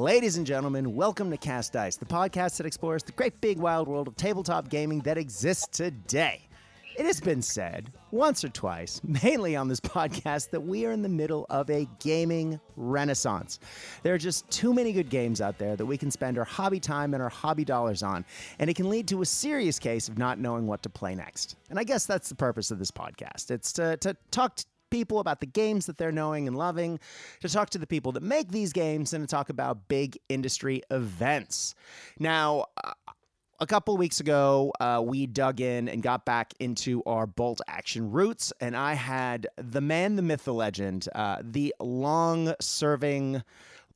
Ladies and gentlemen, welcome to Cast Dice, the podcast that explores the great big wild world of tabletop gaming that exists today. It has been said once or twice, mainly on this podcast, that we are in the middle of a gaming renaissance. There are just too many good games out there that we can spend our hobby time and our hobby dollars on, and it can lead to a serious case of not knowing what to play next. And I guess that's the purpose of this podcast. It's to, to talk people about the games that they're knowing and loving, to talk to the people that make these games, and to talk about big industry events. Now, a couple weeks ago, uh, we dug in and got back into our bolt action roots, and I had the man, the myth, the legend, uh, the long serving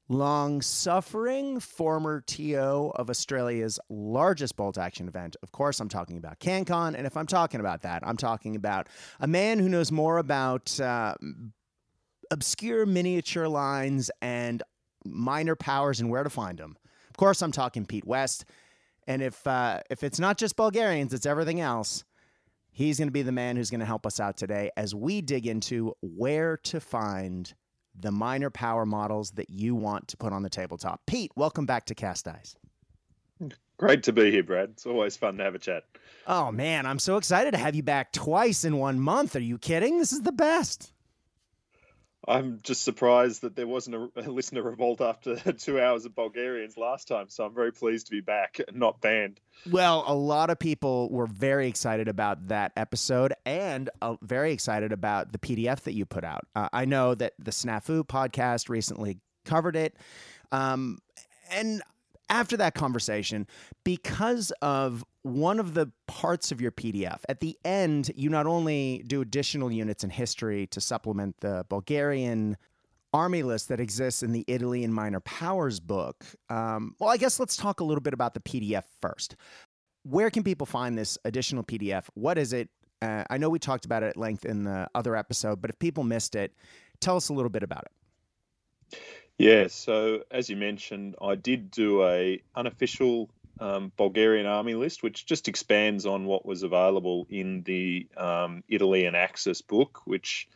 long suffering former TO of Australia's largest bolt action event. Of course, I'm talking about CanCon. And if I'm talking about that, I'm talking about a man who knows more about uh, obscure miniature lines and minor powers and where to find them. Of course, I'm talking Pete West. And if uh, if it's not just Bulgarians, it's everything else. He's going to be the man who's going to help us out today as we dig into where to find the minor power models that you want to put on the tabletop. Pete, welcome back to Cast Dice. Great to be here, Brad. It's always fun to have a chat. Oh man, I'm so excited to have you back twice in one month. Are you kidding? This is the best. I'm just surprised that there wasn't a, a listener revolt after two hours of Bulgarians last time. So I'm very pleased to be back, not banned. Well, a lot of people were very excited about that episode and uh, very excited about the PDF that you put out. Uh, I know that the Snafu podcast recently covered it. Um, and after that conversation, because of one of the parts of your PDF, at the end, you not only do additional units in history to supplement the Bulgarian army list that exists in the Italy and Minor Powers book. Um, well, I guess let's talk a little bit about the PDF first. Where can people find this additional PDF? What is it? Uh, I know we talked about it at length in the other episode, but if people missed it, tell us a little bit about it. Yeah, so as you mentioned, I did do a unofficial um, Bulgarian army list, which just expands on what was available in the um, Italy and Axis book, which,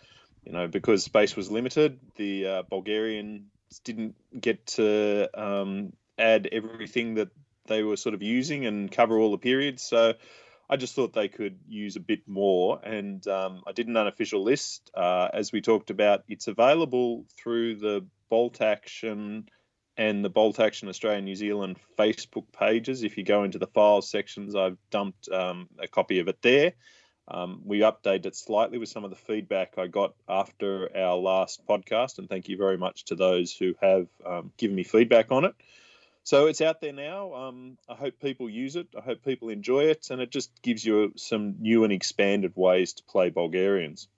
you know, because space was limited, the uh, Bulgarians didn't get to um, add everything that they were sort of using and cover all the periods. So I just thought they could use a bit more, and um, I did an unofficial list. Uh, as we talked about, it's available through the Bolt Action and the Bolt Action Australia New Zealand Facebook pages. If you go into the files sections, I've dumped um, a copy of it there. Um, we updated it slightly with some of the feedback I got after our last podcast, and thank you very much to those who have um, given me feedback on it. So it's out there now. Um, I hope people use it. I hope people enjoy it, and it just gives you some new and expanded ways to play Bulgarians.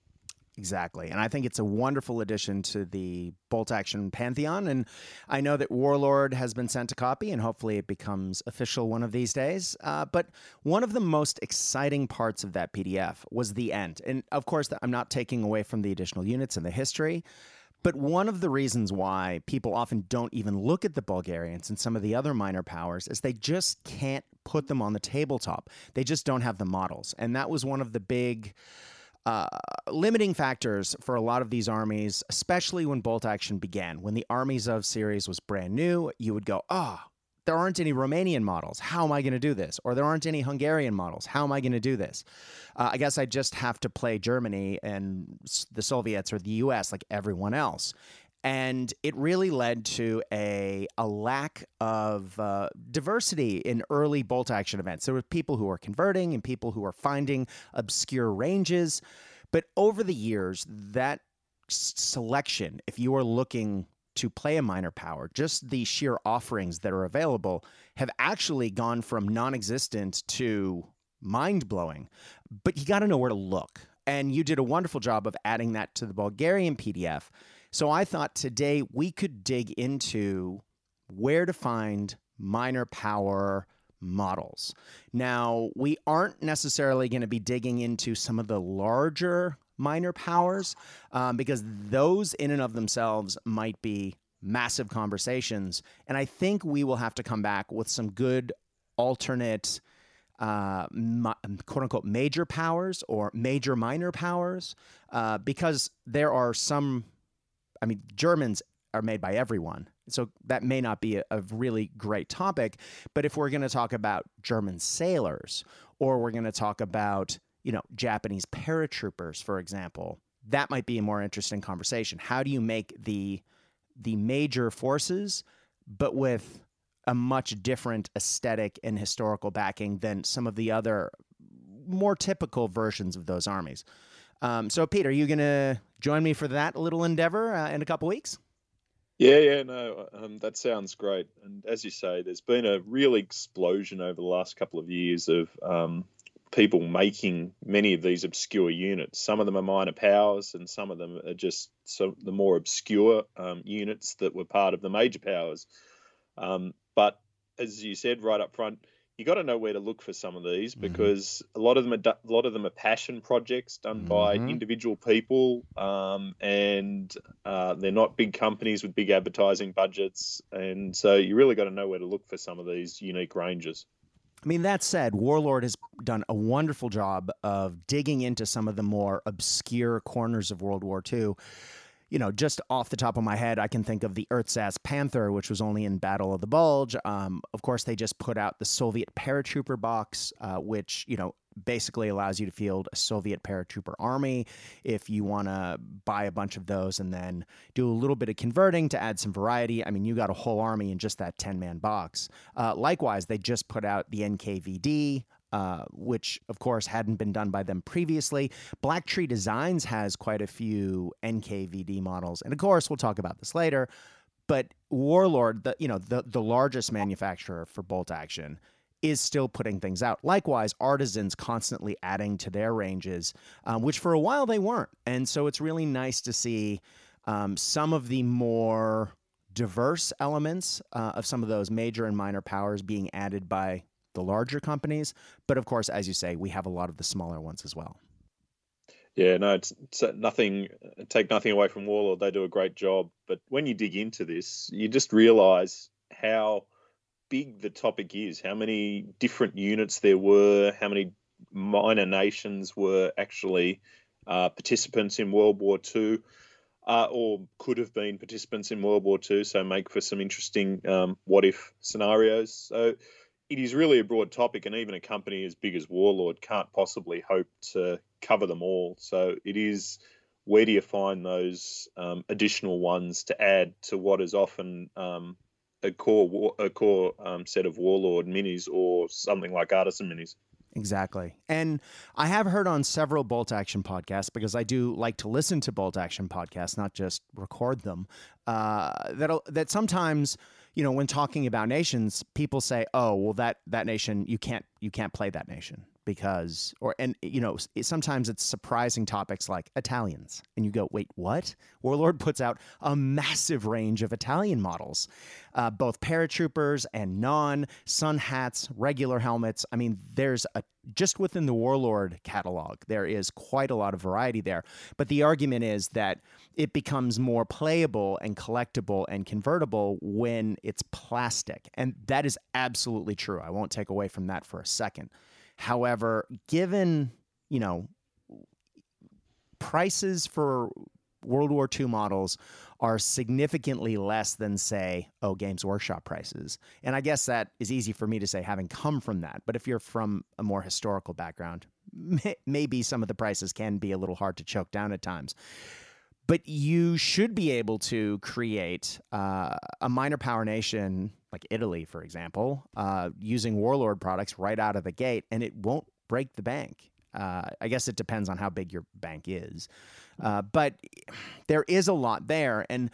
Exactly. And I think it's a wonderful addition to the bolt action pantheon. And I know that Warlord has been sent a copy, and hopefully it becomes official one of these days. Uh, but one of the most exciting parts of that PDF was the end. And of course, I'm not taking away from the additional units and the history. But one of the reasons why people often don't even look at the Bulgarians and some of the other minor powers is they just can't put them on the tabletop. They just don't have the models. And that was one of the big uh, limiting factors for a lot of these armies, especially when bolt action began. When the Armies of series was brand new, you would go, oh, there aren't any Romanian models. How am I going to do this? Or there aren't any Hungarian models. How am I going to do this? Uh, I guess I just have to play Germany and the Soviets or the US like everyone else and it really led to a, a lack of uh, diversity in early bolt action events. There were people who were converting and people who were finding obscure ranges. But over the years, that selection, if you are looking to play a minor power, just the sheer offerings that are available have actually gone from non existent to mind blowing. But you got to know where to look. And you did a wonderful job of adding that to the Bulgarian PDF so I thought today we could dig into where to find minor power models. Now, we aren't necessarily going to be digging into some of the larger minor powers um, because those in and of themselves might be massive conversations. And I think we will have to come back with some good alternate. Uh, quote unquote major powers or major minor powers, uh, because there are some I mean, Germans are made by everyone. So that may not be a, a really great topic. But if we're going to talk about German sailors, or we're going to talk about you know Japanese paratroopers, for example, that might be a more interesting conversation. How do you make the the major forces, but with a much different aesthetic and historical backing than some of the other more typical versions of those armies? Um, so, Pete, are you to join me for that little endeavor uh, in a couple weeks? Yeah, yeah, no, um, that sounds great. And as you say, there's been a real explosion over the last couple of years of um, people making many of these obscure units. Some of them are minor powers, and some of them are just the more obscure um, units that were part of the major powers. Um, but as you said right up front, you got to know where to look for some of these mm-hmm. because mm-hmm. a lot of them are a lot of them are passion projects done mm-hmm. by individual people, um, and uh, they're not big companies with big advertising budgets, and so you really got to know where to look for some of these unique ranges. I mean, that said, Warlord has done a wonderful job of digging into some of the more obscure corners of World War II you know, just off the top of my head, I can think of the Ersatz Panther, which was only in Battle of the Bulge. Um, of course, they just put out the Soviet paratrooper box, uh, which, you know, basically allows you to field a Soviet paratrooper army. If you want to buy a bunch of those and then do a little bit of converting to add some variety, I mean, you got a whole army in just that 10 man box. Uh, likewise, they just put out the NKVD, uh, which of course hadn't been done by them previously. Black Tree Designs has quite a few NKVD models, and of course we'll talk about this later. But Warlord, the you know the the largest manufacturer for bolt action, is still putting things out. Likewise, artisans constantly adding to their ranges, um, which for a while they weren't, and so it's really nice to see um, some of the more diverse elements uh, of some of those major and minor powers being added by the larger companies. But of course, as you say, we have a lot of the smaller ones as well. Yeah, no, it's, it's nothing. Take nothing away from Warlord; they do a great job. But when you dig into this, you just realise how big the topic is. How many different units there were. How many minor nations were actually uh, participants in World War II. Uh, or could have been participants in World War II, so make for some interesting um, what if scenarios. So it is really a broad topic, and even a company as big as Warlord can't possibly hope to cover them all. So it is where do you find those um, additional ones to add to what is often um, a core a core um, set of Warlord minis or something like Artisan minis? Exactly. And I have heard on several bolt action podcasts, because I do like to listen to bolt action podcasts, not just record them, uh, that, that sometimes you know, when talking about nations, people say, "Oh, well, that that nation you can't you can't play that nation because," or and you know, sometimes it's surprising topics like Italians, and you go, "Wait, what?" Warlord puts out a massive range of Italian models, uh, both paratroopers and non, sun hats, regular helmets. I mean, there's a just within the Warlord catalog, there is quite a lot of variety there. But the argument is that it becomes more playable and collectible and convertible when it's plastic. And that is absolutely true. I won't take away from that for a second. However, given, you know, prices for World War II models are significantly less than, say, oh, Games Workshop prices. And I guess that is easy for me to say, having come from that. But if you're from a more historical background, may- maybe some of the prices can be a little hard to choke down at times. But you should be able to create uh, a minor power nation like Italy, for example, uh, using Warlord products right out of the gate, and it won't break the bank. Uh, I guess it depends on how big your bank is. Uh, but there is a lot there. And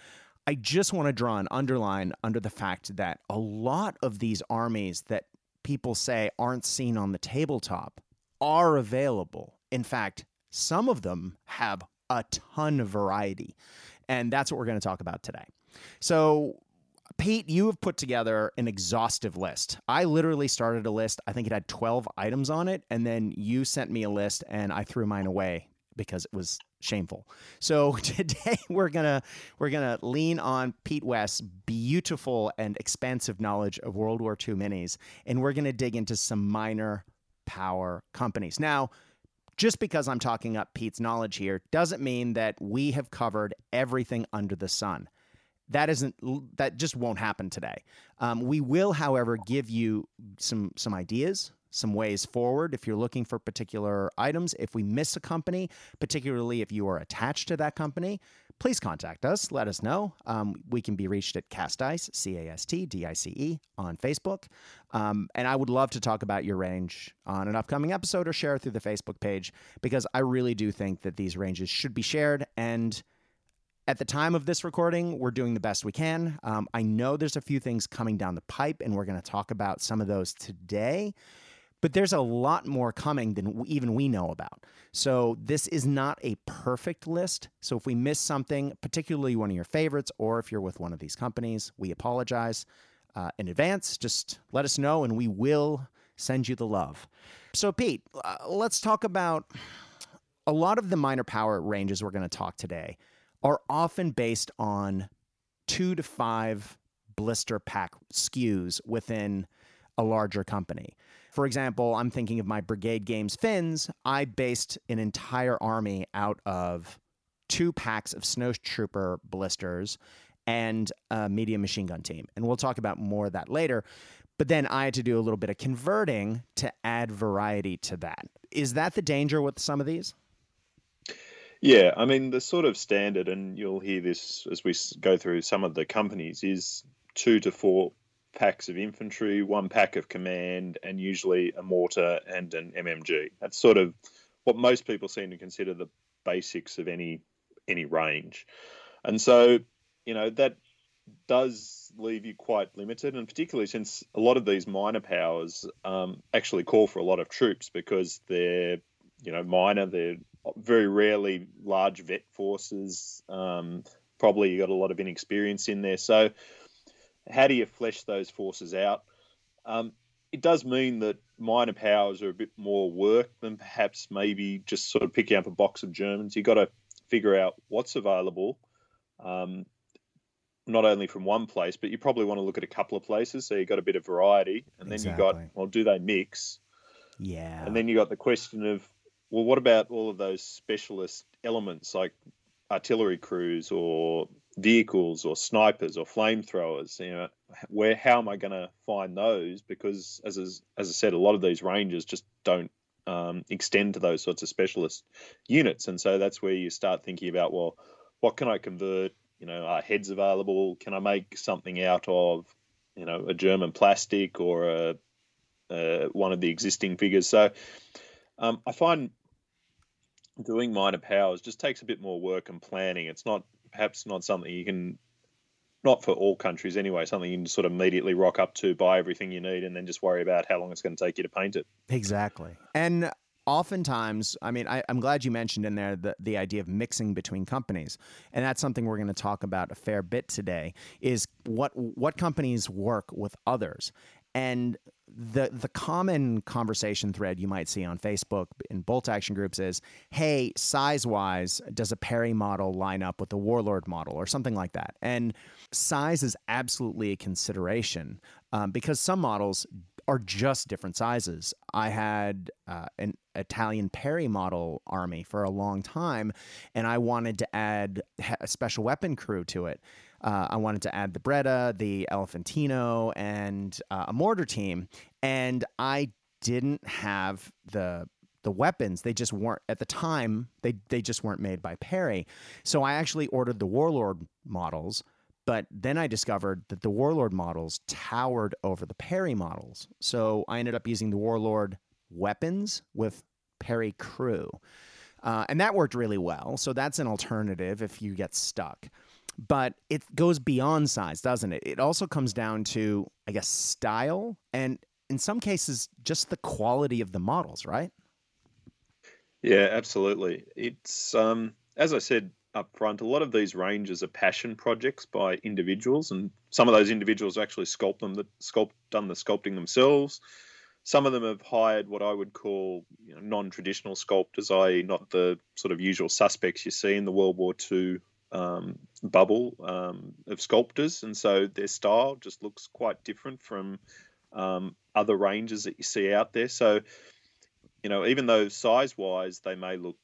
I just want to draw an underline under the fact that a lot of these armies that people say aren't seen on the tabletop are available. In fact, some of them have a ton of variety. And that's what we're going to talk about today. So, Pete, you have put together an exhaustive list. I literally started a list. I think it had 12 items on it. And then you sent me a list and I threw mine away because it was shameful. So today we're gonna we're gonna lean on Pete West's beautiful and expansive knowledge of World War II minis, and we're gonna dig into some minor power companies. Now, just because I'm talking up Pete's knowledge here doesn't mean that we have covered everything under the sun. That isn't that just won't happen today. Um, we will, however, give you some some ideas, some ways forward if you're looking for particular items. If we miss a company, particularly if you are attached to that company, please contact us. Let us know. Um, we can be reached at CastDice, C A S T D I C E, on Facebook. Um, and I would love to talk about your range on an upcoming episode or share through the Facebook page because I really do think that these ranges should be shared. And at the time of this recording, we're doing the best we can. Um, I know there's a few things coming down the pipe, and we're going to talk about some of those today. But there's a lot more coming than even we know about. So this is not a perfect list. So if we miss something, particularly one of your favorites, or if you're with one of these companies, we apologize uh, in advance. Just let us know, and we will send you the love. So Pete, uh, let's talk about a lot of the minor power ranges we're going to talk today are often based on two to five blister pack SKUs within a larger company. For example, I'm thinking of my Brigade Games Finns. I based an entire army out of two packs of snowtrooper blisters and a medium machine gun team. And we'll talk about more of that later. But then I had to do a little bit of converting to add variety to that. Is that the danger with some of these? Yeah, I mean, the sort of standard, and you'll hear this as we go through some of the companies, is two to four packs of infantry, one pack of command, and usually a mortar and an MMG. That's sort of what most people seem to consider the basics of any any range. And so, you know, that does leave you quite limited, and particularly since a lot of these minor powers um, actually call for a lot of troops because they're, you know, minor, they're very rarely large vet forces. Um, probably you got a lot of inexperience in there. So, how do you flesh those forces out? Um, it does mean that minor powers are a bit more work than perhaps maybe just sort of picking up a box of Germans. You've got to figure out what's available, um, not only from one place, but you probably want to look at a couple of places. So you've got a bit of variety. And then exactly. you've got, well, do they mix? Yeah. And then you got the question of well, what about all of those specialist elements like artillery crews or vehicles or snipers or flamethrowers? You know, where how am I going to find those? Because as as I said, a lot of these ranges just don't um, extend to those sorts of specialist units, and so that's where you start thinking about well, what can I convert? You know, are heads available? Can I make something out of you know a German plastic or a, uh, one of the existing figures? So um, I find doing minor powers just takes a bit more work and planning. It's not perhaps not something you can, not for all countries anyway, something you can sort of immediately rock up to, buy everything you need, and then just worry about how long it's going to take you to paint it. Exactly. And oftentimes, I mean, I, am glad you mentioned in there the, the idea of mixing between companies, and that's something we're going to talk about a fair bit today. Is what what companies work with others, and the the common conversation thread you might see on Facebook in bolt action groups is, "Hey, size wise, does a Perry model line up with the Warlord model or something like that?" And size is absolutely a consideration um, because some models are just different sizes. I had uh, an Italian Perry model army for a long time, and I wanted to add a special weapon crew to it. Uh, I wanted to add the Beretta, the Elefantino, and uh, a mortar team, and I didn't have the the weapons. They just weren't at the time. They they just weren't made by Perry. So I actually ordered the Warlord models, but then I discovered that the Warlord models towered over the Perry models. So I ended up using the Warlord weapons with Perry crew. Uh, and that worked really well. So that's an alternative if you get stuck but it goes beyond size, doesn't it? It also comes down to, I guess, style and in some cases, just the quality of the models, right? Yeah, absolutely. It's, um, as I said up front, a lot of these ranges are passion projects by individuals, and some of those individuals actually sculpt them, that sculpt, done the sculpting themselves. Some of them have hired what I would call you know, non-traditional sculptors, i.e., not the sort of usual suspects you see in the World War II um, bubble um, of sculptors, and so their style just looks quite different from um, other ranges that you see out there. So, you know, even though size-wise they may look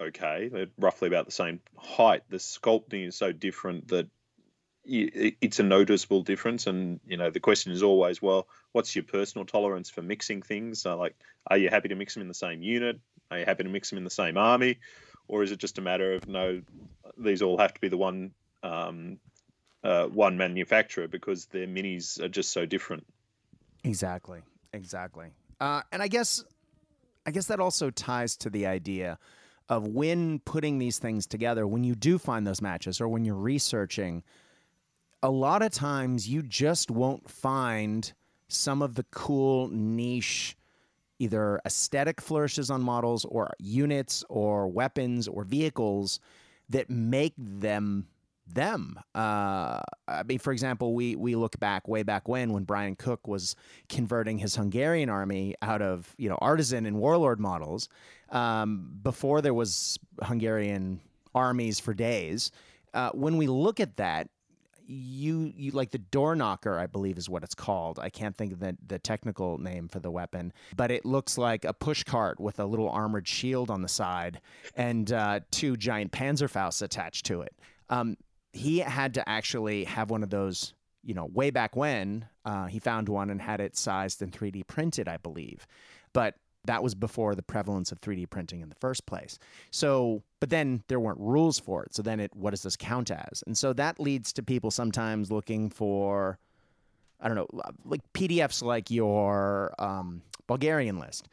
okay, they're roughly about the same height. The sculpting is so different that it's a noticeable difference. And you know, the question is always, well, what's your personal tolerance for mixing things? So like, are you happy to mix them in the same unit? Are you happy to mix them in the same army, or is it just a matter of no, these all have to be the one um, uh, one manufacturer because their minis are just so different. Exactly, exactly. Uh, and I guess, I guess that also ties to the idea of when putting these things together. When you do find those matches, or when you're researching, a lot of times you just won't find some of the cool niche either aesthetic flourishes on models or units or weapons or vehicles that make them them. Uh, I mean, for example, we we look back way back when when Brian Cook was converting his Hungarian army out of you know artisan and warlord models um, before there was Hungarian armies for days. Uh, when we look at that, you you like the door knocker, I believe is what it's called. I can't think of the the technical name for the weapon, but it looks like a push cart with a little armored shield on the side and uh, two giant Panzerfausts attached to it. Um, he had to actually have one of those, you know, way back when uh, he found one and had it sized and 3D printed, I believe. But that was before the prevalence of 3D printing in the first place. So, but then there weren't rules for it. So then it, what does this count as? And so that leads to people sometimes looking for, I don't know, like PDFs like your um, Bulgarian list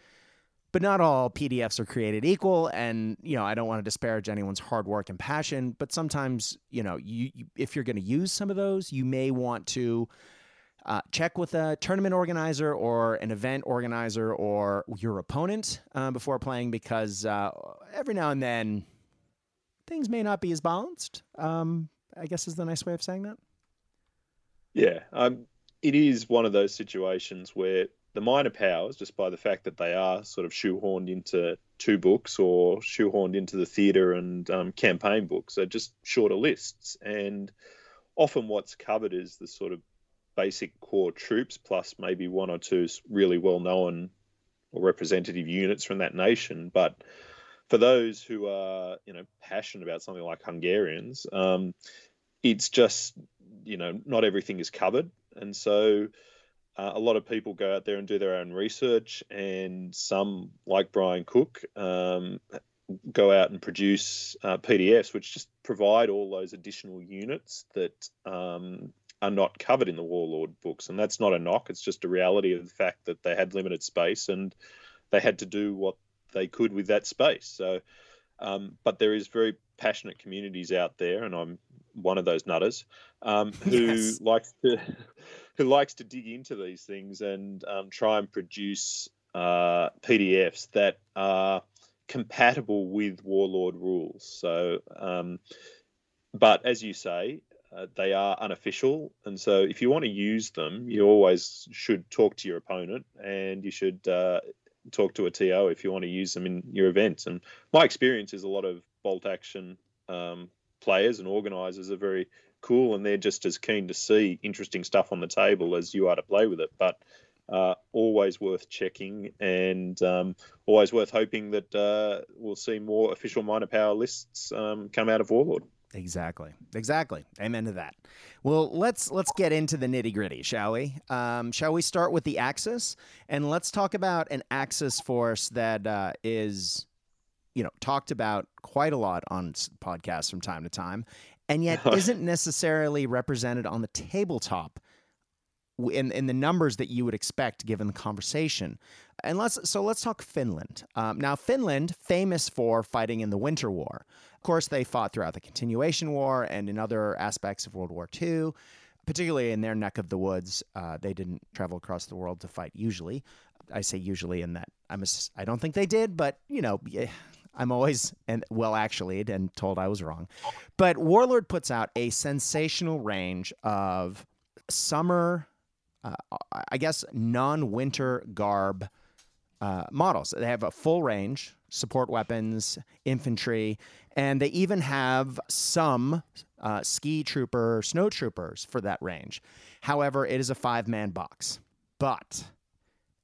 but not all PDFs are created equal. And, you know, I don't want to disparage anyone's hard work and passion, but sometimes, you know, you, you if you're going to use some of those, you may want to uh, check with a tournament organizer or an event organizer or your opponent uh, before playing because uh, every now and then things may not be as balanced. Um, I guess is the nice way of saying that. Yeah, um, it is one of those situations where the minor powers, just by the fact that they are sort of shoehorned into two books or shoehorned into the theatre and um, campaign books, are just shorter lists. And often what's covered is the sort of basic core troops plus maybe one or two really well known or representative units from that nation. But for those who are, you know, passionate about something like Hungarians, um, it's just, you know, not everything is covered. And so uh, a lot of people go out there and do their own research, and some, like Brian Cook, um, go out and produce uh, PDFs, which just provide all those additional units that um, are not covered in the Warlord books. And that's not a knock; it's just a reality of the fact that they had limited space and they had to do what they could with that space. So, um, but there is very passionate communities out there, and I'm one of those nutters um, who yes. likes to who likes to dig into these things and um, try and produce uh, PDFs that are compatible with Warlord rules. So, um, but as you say, uh, they are unofficial, and so if you want to use them, you always should talk to your opponent, and you should uh, talk to a TO if you want to use them in your events. And my experience is a lot of bolt action um, players and organisers are very cool and they're just as keen to see interesting stuff on the table as you are to play with it. But uh, always worth checking and um, always worth hoping that uh, we'll see more official minor power lists um, come out of Warlord. Exactly. Exactly. Amen to that. Well, let's let's get into the nitty gritty, shall we? Um, shall we start with the Axis and let's talk about an Axis force that uh, is, you know, talked about quite a lot on podcasts from time to time, and yet isn't necessarily represented on the tabletop in in the numbers that you would expect given the conversation. And let's so let's talk Finland. Um, now, Finland, famous for fighting in the Winter War. Of course, they fought throughout the Continuation War and in other aspects of World War II. Particularly in their neck of the woods, uh, they didn't travel across the world to fight. Usually, I say usually in that I'm a, I don't think they did, but you know, I'm always and well actually and told I was wrong. But Warlord puts out a sensational range of summer, uh, I guess non-winter garb uh, models. They have a full range, support weapons, infantry, and they even have some uh, ski trooper, snow troopers for that range. However, it is a five-man box, but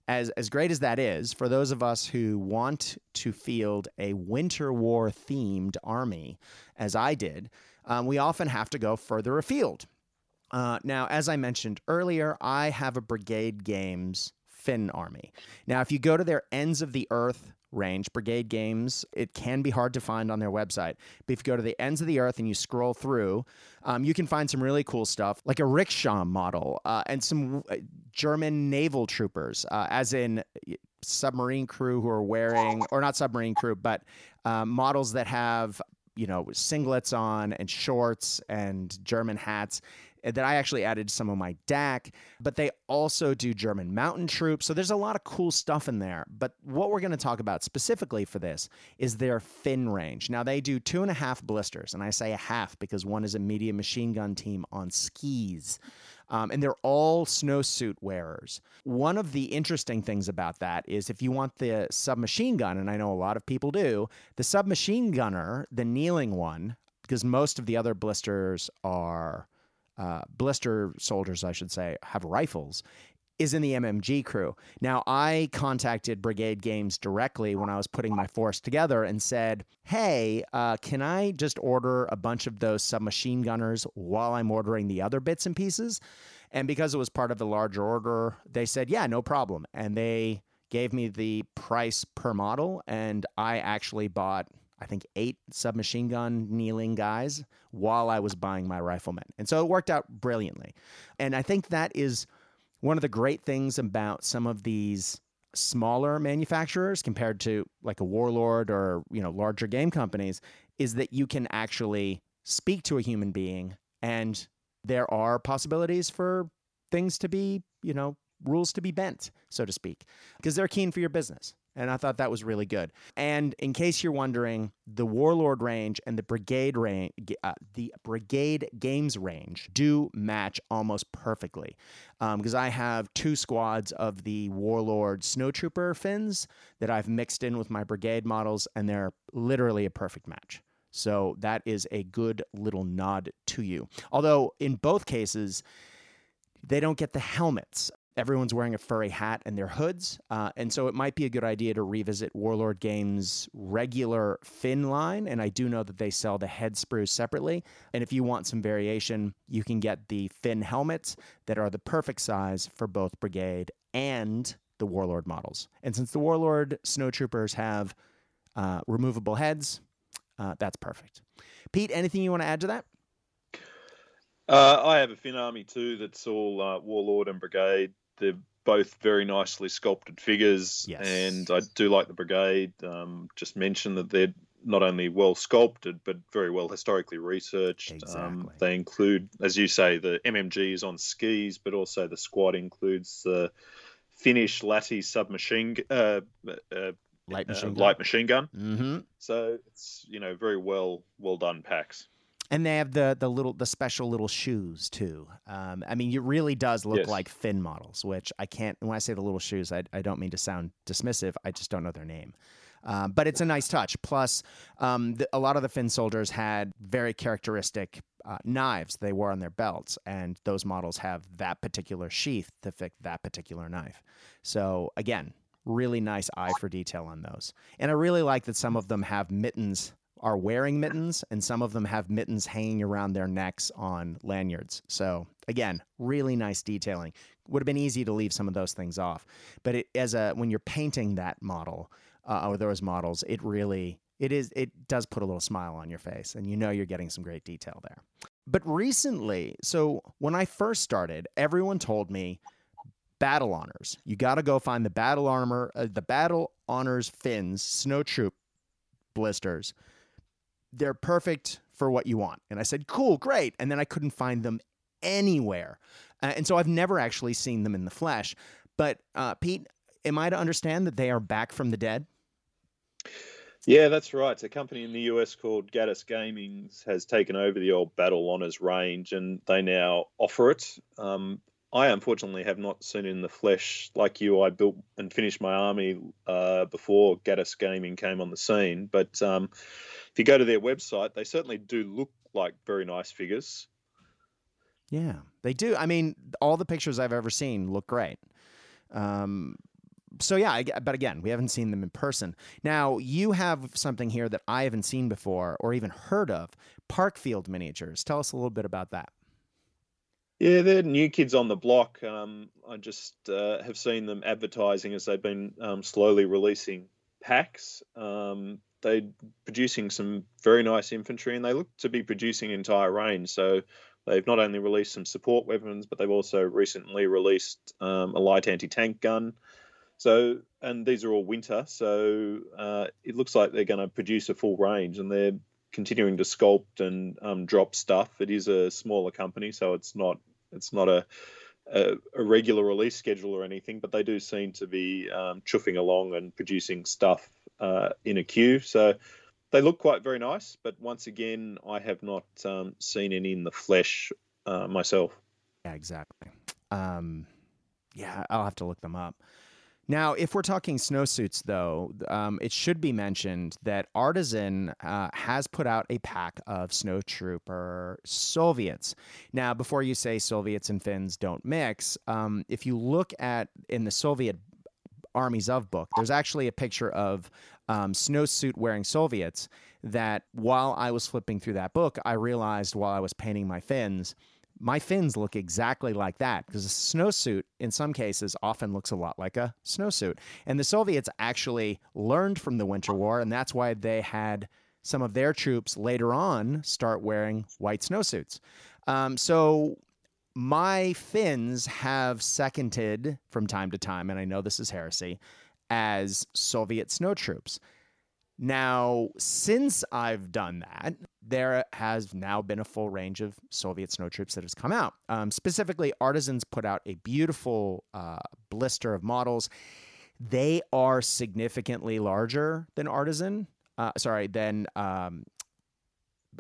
as as great as that is, for those of us who want to field a winter war themed army, as I did, um, we often have to go further afield. Uh, now, as I mentioned earlier, I have a Brigade Games Finn army. Now, if you go to their Ends of the Earth range, Brigade Games, it can be hard to find on their website. But if you go to the Ends of the Earth and you scroll through, um, you can find some really cool stuff, like a rickshaw model uh, and some uh, German naval troopers, uh, as in submarine crew who are wearing, or not submarine crew, but uh, models that have you know singlets on and shorts and German hats that I actually added some of my deck, but they also do German mountain troops. So there's a lot of cool stuff in there. But what we're going to talk about specifically for this is their Finn range. Now they do two and a half blisters, and I say a half because one is a medium machine gun team on skis. Um, and they're all snowsuit wearers. One of the interesting things about that is if you want the submachine gun, and I know a lot of people do, the submachine gunner, the kneeling one, because most of the other blisters are uh, blister soldiers, I should say, have rifles, is in the MMG crew. Now, I contacted Brigade Games directly when I was putting my force together and said, Hey, uh, can I just order a bunch of those submachine gunners while I'm ordering the other bits and pieces? And because it was part of the larger order, they said, Yeah, no problem. And they gave me the price per model, and I actually bought I think, eight submachine gun kneeling guys while I was buying my riflemen. And so it worked out brilliantly. And I think that is one of the great things about some of these smaller manufacturers compared to like a warlord or you know larger game companies is that you can actually speak to a human being and there are possibilities for things to be you know rules to be bent so to speak because they're keen for your business and I thought that was really good. And in case you're wondering, the Warlord range and the Brigade range, uh, the Brigade Games range, do match almost perfectly. Because um, I have two squads of the Warlord Snowtrooper Finns that I've mixed in with my Brigade models, and they're literally a perfect match. So that is a good little nod to you. Although in both cases, they don't get the helmets everyone's wearing a furry hat and their hoods. Uh, and so it might be a good idea to revisit Warlord Games' regular Finn line. And I do know that they sell the head sprues separately. And if you want some variation, you can get the Finn helmets that are the perfect size for both Brigade and the Warlord models. And since the Warlord snowtroopers have uh, removable heads, uh, that's perfect. Pete, anything you want to add to that? Uh, I have a Finn army too that's all uh, Warlord and Brigade they're both very nicely sculpted figures, yes. and I do like the brigade. Um, just mention that they're not only well sculpted but very well historically researched. Um, exactly. Um, they include, as you say, the MMGs on skis, but also the squad includes the Finnish Lahti submachine. Uh, uh, light uh, machine uh, gun. Light machine gun. Mm-hmm. So it's you know very well well done packs. And they have the the little the special little shoes too. Um, I mean, it really does look yes. like Finn models, which I can't. When I say the little shoes, I, I don't mean to sound dismissive. I just don't know their name. Um, but it's a nice touch. Plus, um, the, a lot of the Finn soldiers had very characteristic uh, knives they wore on their belts, and those models have that particular sheath to fit that particular knife. So again, really nice eye for detail on those. And I really like that some of them have mittens are wearing mittens, and some of them have mittens hanging around their necks on lanyards. So again, really nice detailing. Would have been easy to leave some of those things off, but it, as a when you're painting that model uh, or those models, it really it is it does put a little smile on your face, and you know you're getting some great detail there. But recently, so when I first started, everyone told me battle honors. You got to go find the battle armor, uh, the battle honors Finns, snow troop blisters they're perfect for what you want. And I said, cool, great. And then I couldn't find them anywhere. Uh, and so I've never actually seen them in the flesh. But uh, Pete, am I to understand that they are back from the dead? Yeah, that's right. A company in the US called Gaddis Gaming has taken over the old Battle Honors range, and they now offer it. Um, I unfortunately have not seen in the flesh like you. I built and finished my army uh, before Gaddis Gaming came on the scene, but um, if you go to their website, they certainly do look like very nice figures. Yeah, they do. I mean, all the pictures I've ever seen look great. Um, so yeah, I, but again, we haven't seen them in person. Now you have something here that I haven't seen before or even heard of: Parkfield miniatures. Tell us a little bit about that. Yeah, they're new kids on the block. Um, I just uh, have seen them advertising as they've been um, slowly releasing packs. Um, they're producing some very nice infantry, and they look to be producing entire range. So they've not only released some support weapons, but they've also recently released um, a light anti-tank gun. So, and these are all winter, so uh, it looks like they're going to produce a full range, and they're continuing to sculpt and um, drop stuff. It is a smaller company, so it's not it's not a a, a, regular release schedule or anything, but they do seem to be um, chuffing along and producing stuff uh, in a queue. So they look quite very nice, but once again, I have not um, seen any in the flesh uh, myself. Yeah, exactly. Um, yeah, I'll have to look them up. Now, if we're talking snowsuits, though, um, it should be mentioned that Artisan uh, has put out a pack of snowtrooper Soviets. Now, before you say Soviets and Finns don't mix, um, if you look at in the Soviet Armies of book, there's actually a picture of um, snowsuit wearing Soviets that while I was flipping through that book, I realized while I was painting my Finns my Finns look exactly like that because a snowsuit, in some cases, often looks a lot like a snowsuit. And the Soviets actually learned from the Winter War, and that's why they had some of their troops later on start wearing white snowsuits. Um, so my Finns have seconded from time to time, and I know this is heresy, as Soviet snow troops. Now, since I've done that, there has now been a full range of Soviet snow troops that has come out. Um, specifically, Artisans put out a beautiful uh, blister of models. They are significantly larger than Artisan. Uh, sorry, than um,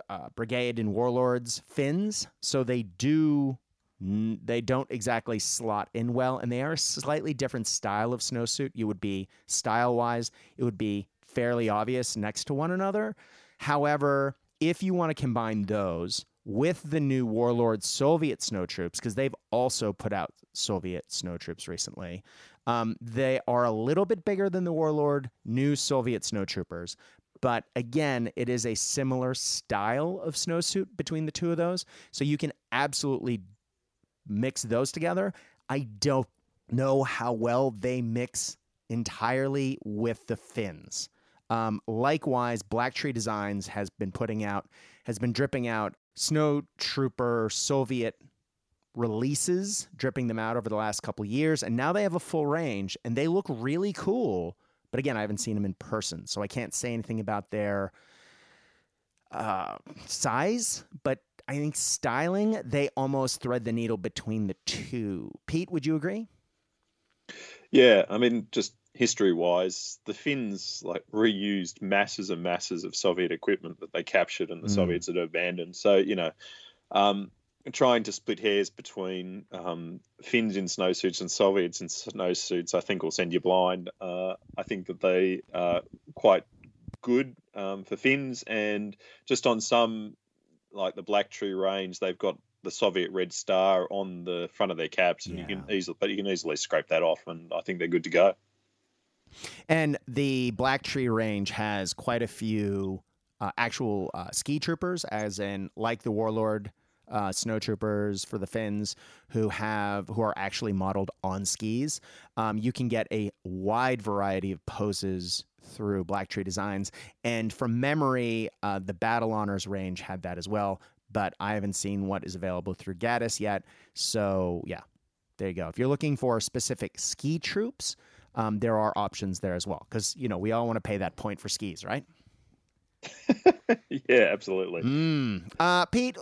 uh, Brigade and Warlords Finns. So they do they don't exactly slot in well and they are a slightly different style of snowsuit you would be style wise it would be fairly obvious next to one another. However, if you want to combine those with the new Warlord Soviet snow troops, because they've also put out Soviet snow troops recently, um, they are a little bit bigger than the Warlord new Soviet snow troopers. But again, it is a similar style of snowsuit between the two of those. So you can absolutely mix those together. I don't know how well they mix entirely with the Finns. Um, likewise, Black Tree Designs has been putting out, has been dripping out Snow Trooper Soviet releases, dripping them out over the last couple years, and now they have a full range, and they look really cool. But again, I haven't seen them in person, so I can't say anything about their uh, size. But I think styling, they almost thread the needle between the two. Pete, would you agree? Yeah, I mean, just history wise, the Finns like reused masses and masses of Soviet equipment that they captured and the mm. Soviets had abandoned. So, you know, um, trying to split hairs between um, Finns in snowsuits and Soviets in snowsuits, I think will send you blind. Uh, I think that they are quite good um, for Finns, and just on some, like the Black Tree Range, they've got the Soviet red star on the front of their caps, and yeah. you can easily, but you can easily scrape that off, and I think they're good to go. And the Black Tree Range has quite a few uh, actual uh, ski troopers, as in like the Warlord uh, snow troopers for the Finns who have who are actually modeled on skis. Um, you can get a wide variety of poses through Black Tree Designs, and from memory, uh, the Battle Honors range had that as well. But I haven't seen what is available through Gaddis yet. So yeah, there you go. If you're looking for specific ski troops, um, there are options there as well because you know we all want to pay that point for skis, right? yeah, absolutely. Mm. Uh, Pete,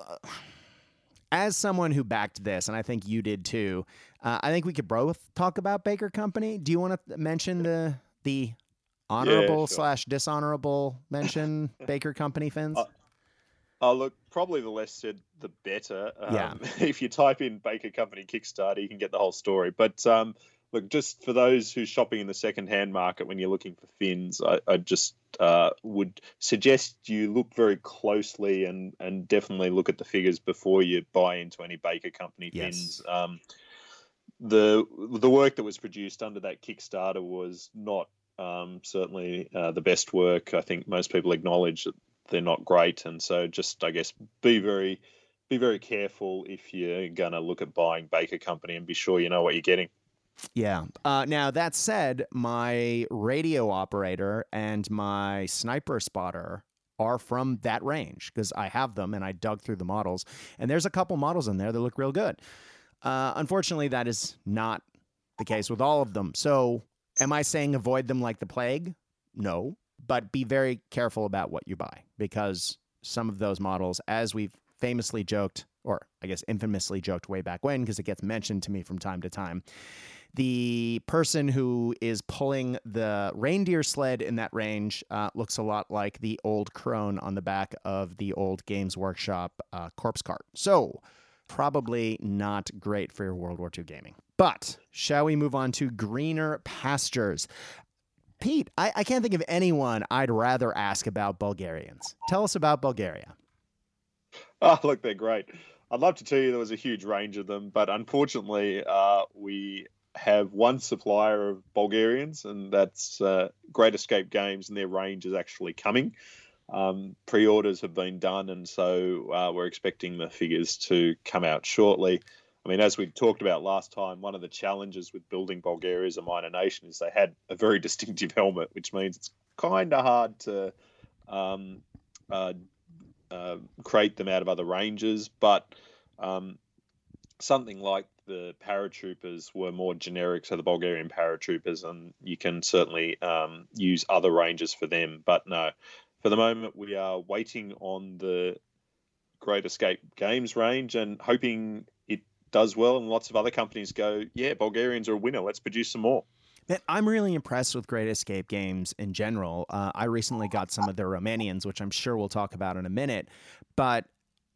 as someone who backed this, and I think you did too, uh, I think we could both talk about Baker Company. Do you want to mention the the honorable yeah, sure. slash dishonorable mention Baker Company Finns? Uh, oh, look, probably the less said, the better. Um, yeah. If you type in Baker Company Kickstarter, you can get the whole story. But um, look, just for those who's shopping in the second-hand market when you're looking for Finns, I, I just uh, would suggest you look very closely and and definitely look at the figures before you buy into any Baker Company yes. Finns. Um, the the work that was produced under that Kickstarter was not um, certainly uh, the best work. I think most people acknowledge that they're not great, and so just I guess be very be very careful if you're going to look at buying Baker Company and be sure you know what you're getting. Yeah. Uh, now, that said, my radio operator and my sniper spotter are from that range because I have them and I dug through the models. And there's a couple models in there that look real good. Uh, unfortunately, that is not the case with all of them. So, am I saying avoid them like the plague? No. But be very careful about what you buy because some of those models, as we've famously joked, or I guess infamously joked way back when, because it gets mentioned to me from time to time, the person who is pulling the reindeer sled in that range uh, looks a lot like the old crone on the back of the old Games Workshop uh, corpse cart. So, probably not great for your World War II gaming. But shall we move on to greener pastures? Pete, I, I can't think of anyone I'd rather ask about Bulgarians. Tell us about Bulgaria. Oh, look, they're great. I'd love to tell you there was a huge range of them, but unfortunately, uh, we have one supplier of Bulgarians, and that's uh, Great Escape Games, and their range is actually coming. Um, pre-orders have been done, and so uh, we're expecting the figures to come out shortly. I mean, as we talked about last time, one of the challenges with building Bulgaria as a minor nation is they had a very distinctive helmet, which means it's kind of hard to um, uh, uh, create them out of other ranges. But um, something like the paratroopers were more generic to the Bulgarian paratroopers, and you can certainly um, use other ranges for them. But no, for the moment, we are waiting on the Great Escape Games range and hoping it does well. And lots of other companies go, yeah, Bulgarians are a winner. Let's produce some more. I'm really impressed with Great Escape Games in general. Uh, I recently got some of their Romanians, which I'm sure we'll talk about in a minute. But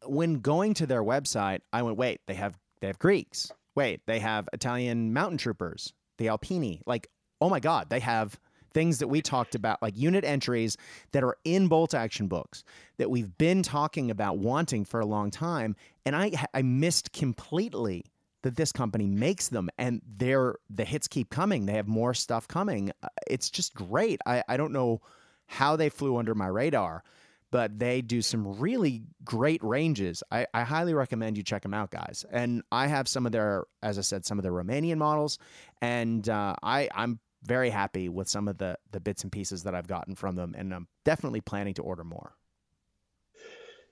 when going to their website, I went, wait, they have they have Greeks. Wait, they have Italian mountain troopers, the Alpini. Like, oh my God, they have things that we talked about, like unit entries that are in bolt action books that we've been talking about wanting for a long time. And I, I missed completely that this company makes them and they're the hits keep coming. They have more stuff coming. Uh, it's just great. I, I don't know how they flew under my radar but they do some really great ranges. I, I, highly recommend you check them out, guys. And I have some of their, as I said, some of their Romanian models, and uh, I I'm very happy with some of the the bits and pieces that I've gotten from them, and I'm definitely planning to order more.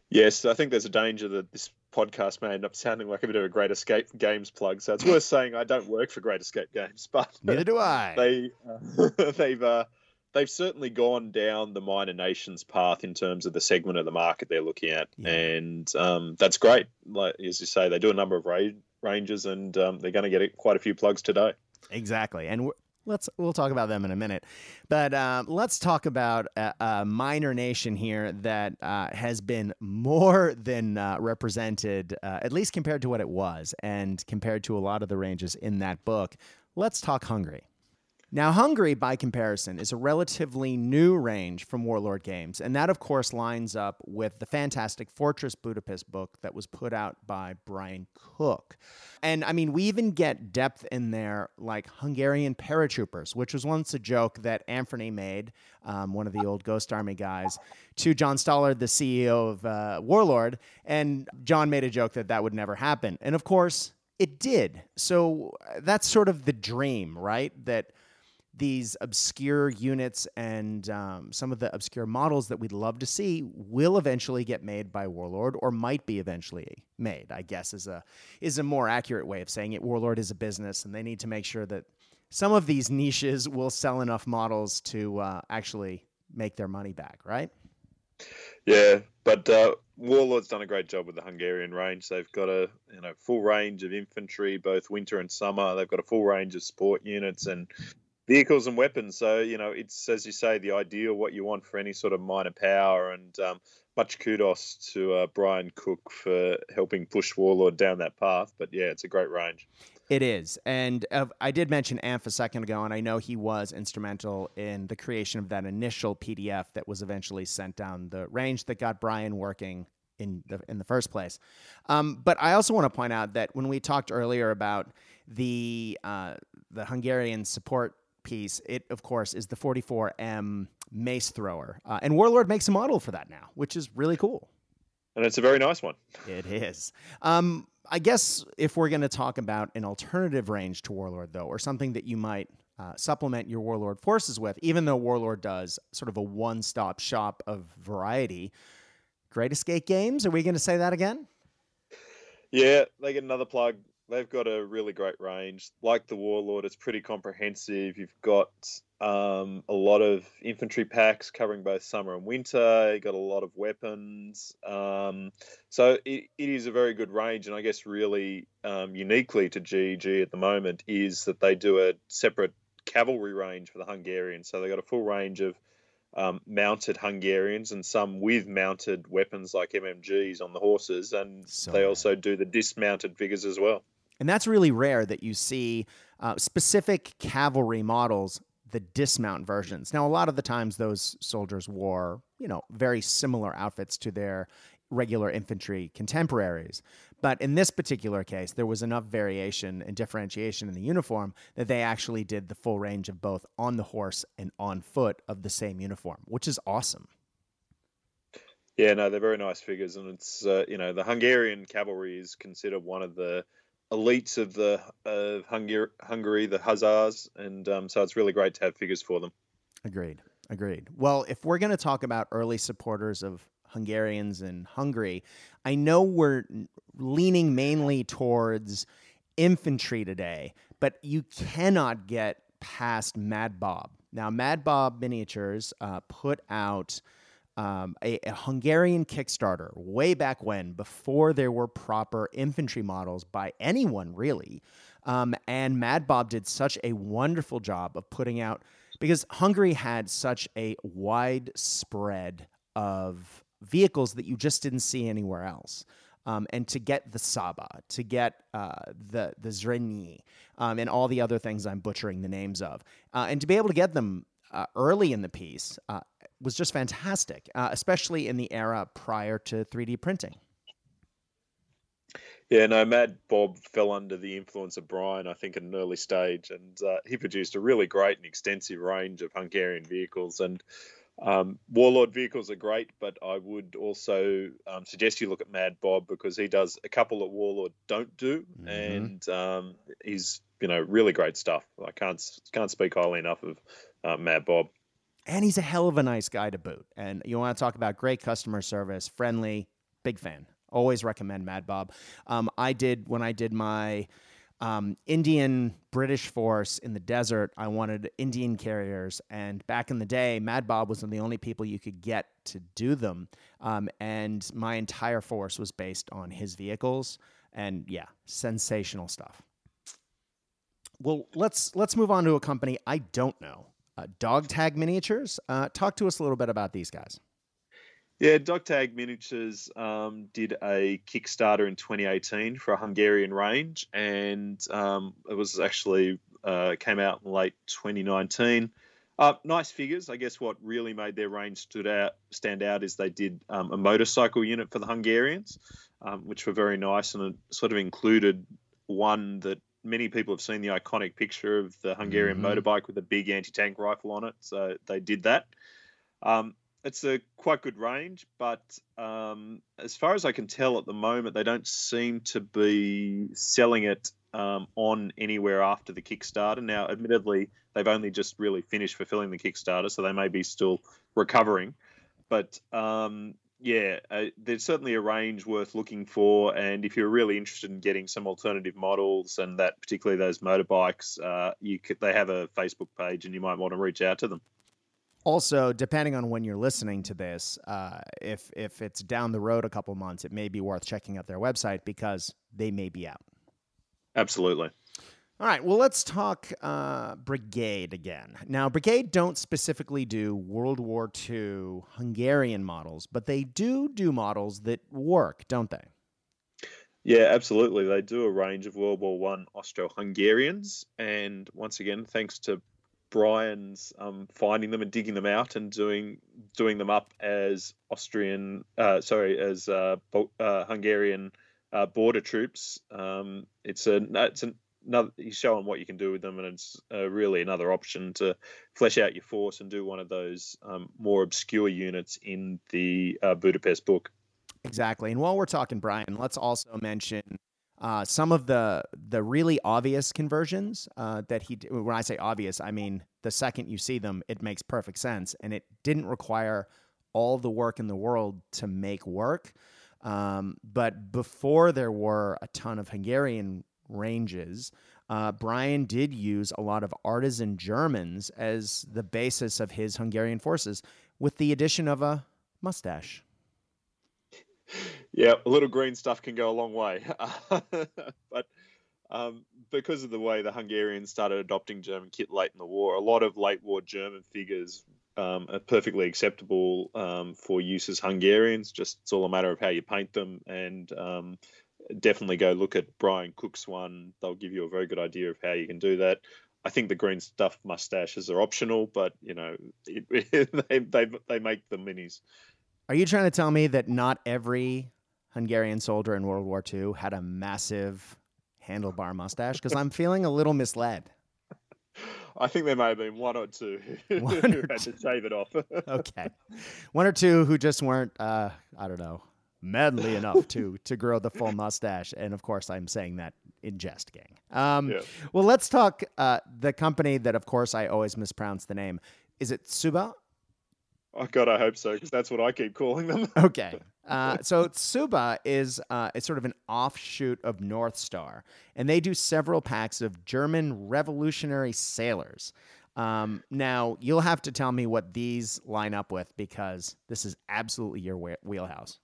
Yes, I think there's a danger that this podcast may end up sounding like a bit of a Great Escape Games plug. So it's worth saying I don't work for Great Escape Games, but neither do I. They uh, they've uh, they've certainly gone down the minor nations path in terms of the segment of the market they're looking at, yeah. and um, that's great. Like as you say, they do a number of ra- ranges, and um, they're going to get quite a few plugs today. Exactly, and let's we'll talk about them in a minute, but uh, let's talk about a, a, minor nation here that uh, has been more than uh, represented, uh, at least compared to what it was, and compared to a lot of the ranges in that book. Let's talk Hungary. Now, Hungary, by comparison, is a relatively new range from Warlord Games, and that, of course, lines up with the fantastic Fortress Budapest book that was put out by Brian Cook. And I mean, we even get depth in there like Hungarian paratroopers, which was once a joke that Anthony made, um, one of the old Ghost Army guys, to John Stallard, the CEO of uh, Warlord. And John made a joke that that would never happen. And of course, it did. So uh, that's sort of the dream, right? That these obscure units and um, some of the obscure models that we'd love to see will eventually get made by Warlord or might be eventually made, I guess is a is a more accurate way of saying it. Warlord is a business and they need to make sure that some of these niches will sell enough models to uh, actually make their money back, right? Yeah, but uh, Warlord's done a great job with the Hungarian range. They've got a you know full range of infantry, both winter and summer. They've got a full range of sport units and vehicles and weapons. So you know, it's as you say, the ideal what you want for any sort of minor power. And um, much kudos to uh, Brian Cook for helping push Warlord down that path. But yeah, it's a great range. It is, and uh, I did mention Amph a second ago, and I know he was instrumental in the creation of that initial PDF that was eventually sent down the range that got Brian working in the in the first place. Um, but I also want to point out that when we talked earlier about the uh, the Hungarian support piece, it of course is the 44M mace thrower, uh, and Warlord makes a model for that now, which is really cool. and it's a very nice one. It is. Um, I guess if we're going to talk about an alternative range to Warlord, though, or something that you might uh, supplement your Warlord forces with, even though Warlord does sort of a one stop shop of variety, Great Escape Games, are we going to say that again? Yeah, they get another plug. They've got a really great range. Like the Warlord, it's pretty comprehensive. You've got um, a lot of infantry packs covering both summer and winter. You got a lot of weapons. Um, so it, it is a very good range, and I guess really um, uniquely to GEG at the moment is that they do a separate cavalry range for the Hungarians. So they got a full range of um, mounted Hungarians and some with mounted weapons like MMGs on the horses, and so they also do the dismounted figures as well. And that's really rare that you see uh, specific cavalry models, the dismount versions. Now, a lot of the times those soldiers wore, you know, very similar outfits to their regular infantry contemporaries. But in this particular case, there was enough variation and differentiation in the uniform that they actually did the full range of both on the horse and on foot of the same uniform, which is awesome. Yeah, no, they're very nice figures, and it's uh, you know the Hungarian cavalry is considered one of the elites of the of Hungary, Hungary the Hussars, and um, so it's really great to have figures for them. Agreed. Agreed. Well, if we're going to talk about early supporters of Hungarians in Hungary, I know we're leaning mainly towards infantry today, but you cannot get past Mad Bob. Now, Mad Bob Miniatures uh, put out um, a, a, Hungarian Kickstarter way back when, before there were proper infantry models by anyone really. Um, and Mad Bob did such a wonderful job of putting out because Hungary had such a wide spread of vehicles that you just didn't see anywhere else. Um, and to get the Csaba, to get uh, the the Zrínyi, um, and all the other things I'm butchering the names of, uh, and to be able to get them uh, early in the piece uh, was just fantastic, uh, especially in the era prior to 3D printing. Yeah, no, Mad Bob fell under the influence of Brian, I think, at an early stage, and uh, he produced a really great and extensive range of Hungarian vehicles. And um, Warlord vehicles are great, but I would also um, suggest you look at Mad Bob because he does a couple that Warlord don't do, mm-hmm. and um, he's you know really great stuff. I can't can't speak highly enough of uh, Mad Bob. And he's a hell of a nice guy to boot. And you want to talk about great customer service, friendly, big fan. Always recommend Mad Bob. Um, I did when I did my um, Indian British force in the desert. I wanted Indian carriers, and back in the day, Mad Bob was one of the only people you could get to do them. Um, and my entire force was based on his vehicles, and yeah, sensational stuff. Well, let's let's move on to a company I don't know, uh, Dog Tag Miniatures. Uh, talk to us a little bit about these guys. Yeah, Dog Tag Miniatures um, did a Kickstarter in 2018 for a Hungarian range, and um, it was actually uh, came out in late 2019. Uh, nice figures. I guess what really made their range stood out, stand out is they did um, a motorcycle unit for the Hungarians, um, which were very nice, and it sort of included one that many people have seen the iconic picture of the Hungarian mm-hmm. motorbike with a big anti-tank rifle on it. So they did that. Um, it's a quite good range, but um, as far as I can tell at the moment, they don't seem to be selling it um, on anywhere after the Kickstarter. Now, admittedly, they've only just really finished fulfilling the Kickstarter, so they may be still recovering. But um, yeah, uh, there's certainly a range worth looking for. And if you're really interested in getting some alternative models and that particularly those motorbikes, uh, you could, they have a Facebook page, and you might want to reach out to them. Also, depending on when you're listening to this, uh, if if it's down the road a couple months, it may be worth checking out their website because they may be out. Absolutely. All right. Well, let's talk uh, Brigade again. Now, Brigade don't specifically do World War II Hungarian models, but they do do models that work, don't they? Yeah, absolutely. They do a range of World War One Austro-Hungarians, and once again, thanks to Brian's um, finding them and digging them out and doing doing them up as Austrian, uh, sorry, as uh, uh, Hungarian uh, border troops. Um, it's a it's another show them what you can do with them, and it's uh, really another option to flesh out your force and do one of those um, more obscure units in the uh, Budapest book. Exactly. And while we're talking Brian, let's also mention uh, some of the the really obvious conversions uh, that he. When I say obvious, I mean the second you see them, it makes perfect sense, and it didn't require all the work in the world to make work. Um, but before there were a ton of Hungarian ranges, uh, Brian did use a lot of artisan Germans as the basis of his Hungarian forces, with the addition of a mustache. Yeah, a little green stuff can go a long way. but um, because of the way the Hungarians started adopting German kit late in the war, a lot of late war German figures um, are perfectly acceptable um, for use as Hungarians. Just it's all a matter of how you paint them, and um, definitely go look at Brian Cook's one. They'll give you a very good idea of how you can do that. I think the green stuff mustaches are optional, but you know it, they, they they make the minis. Are you trying to tell me that not every Hungarian soldier in World War II had a massive handlebar mustache? Because I'm feeling a little misled. I think there may have been one or two who had to shave it off. okay, one or two who just weren't, uh, I don't know, manly enough to to grow the full mustache. And of course, I'm saying that in jest, gang. Um, yeah. Well, let's talk uh, the company that, of course, I always mispronounce the name. Is it Suba? Oh God, I hope so, because that's what I keep calling them. okay. Uh, so Tsuba is uh, it's sort of an offshoot of North Star, and they do several packs of German Revolutionary Sailors. Um, now you'll have to tell me what these line up with because this is absolutely your wheelhouse.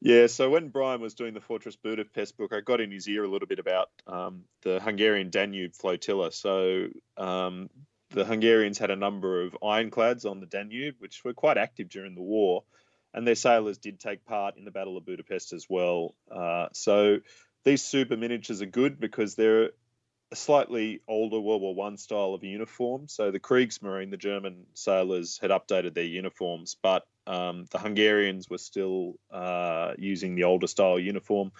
Yeah, so when Brian was doing the Fortress Budapest book, I got in his ear a little bit about um, the Hungarian Danube flotilla. So um, the Hungarians had a number of ironclads on the Danube, which were quite active during the war, and their sailors did take part in the Battle of Budapest as well. Uh, so these super miniatures are good because they're a slightly older World War One style of uniform. So the Kriegsmarine, the German sailors, had updated their uniforms, but um, the Hungarians were still uh, using the older style uniform.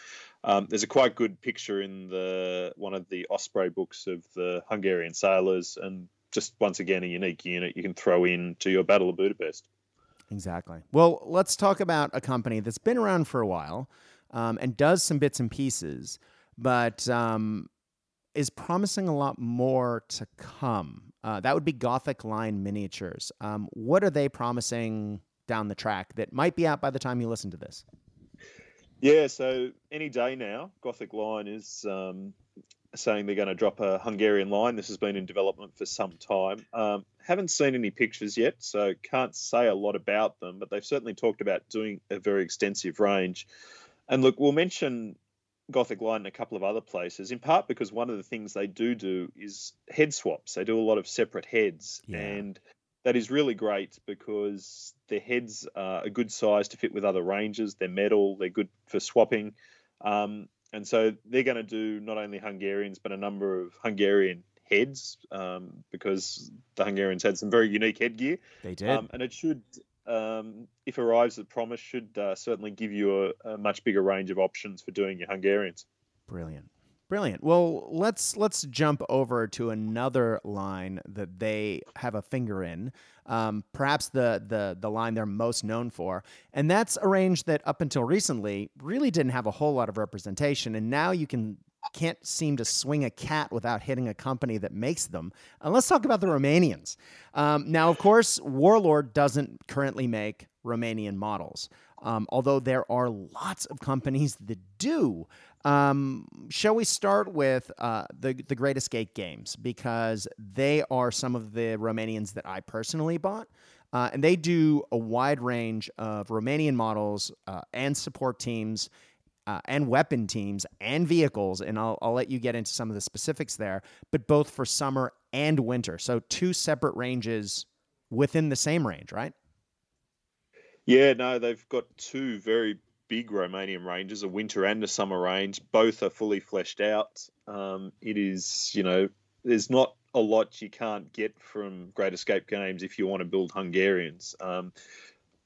Um, there's a quite good picture in the one of the Osprey books of the Hungarian sailors, and just once again a unique unit you can throw in to your Battle of Budapest. Exactly. Well, let's talk about a company that's been around for a while um, and does some bits and pieces, but um, is promising a lot more to come. Uh, that would be Gothic Line Miniatures. Um, what are they promising down the track that might be out by the time you listen to this? Yeah, so any day now, Gothic Line is um, saying they're going to drop a Hungarian line. This has been in development for some time. Um, haven't seen any pictures yet, so can't say a lot about them, but they've certainly talked about doing a very extensive range. And look, we'll mention Gothic Line in a couple of other places, in part because one of the things they do do is head swaps. They do a lot of separate heads, yeah. and that is really great because their heads are a good size to fit with other ranges. They're metal, they're good for swapping. Um, and so they're going to do not only Hungarians but a number of Hungarian heads um, because the Hungarians had some very unique headgear. They did, um, and it should, um, if arrives at promise, should uh, certainly give you a, a, much bigger range of options for doing your Hungarians. Brilliant. Brilliant. Well, let's let's jump over to another line that they have a finger in. Um, perhaps the the the line they're most known for, and that's a range that up until recently really didn't have a whole lot of representation, and now you can can't seem to swing a cat without hitting a company that makes them. And let's talk about the Romanians. Um, now, of course, Warlord doesn't currently make Romanian models. Um, although there are lots of companies that do. Um, shall we start with uh, the the Great Escape games because they are some of the Romanians that I personally bought, uh, and they do a wide range of Romanian models uh, and support teams. Uh, and weapon teams and vehicles, and I'll, I'll let you get into some of the specifics there, but both for summer and winter. So, two separate ranges within the same range, right? Yeah, no, they've got two very big Romanian ranges, a winter and a summer range. Both are fully fleshed out. Um, it is, you know, there's not a lot you can't get from Great Escape games if you want to build Hungarians. Um,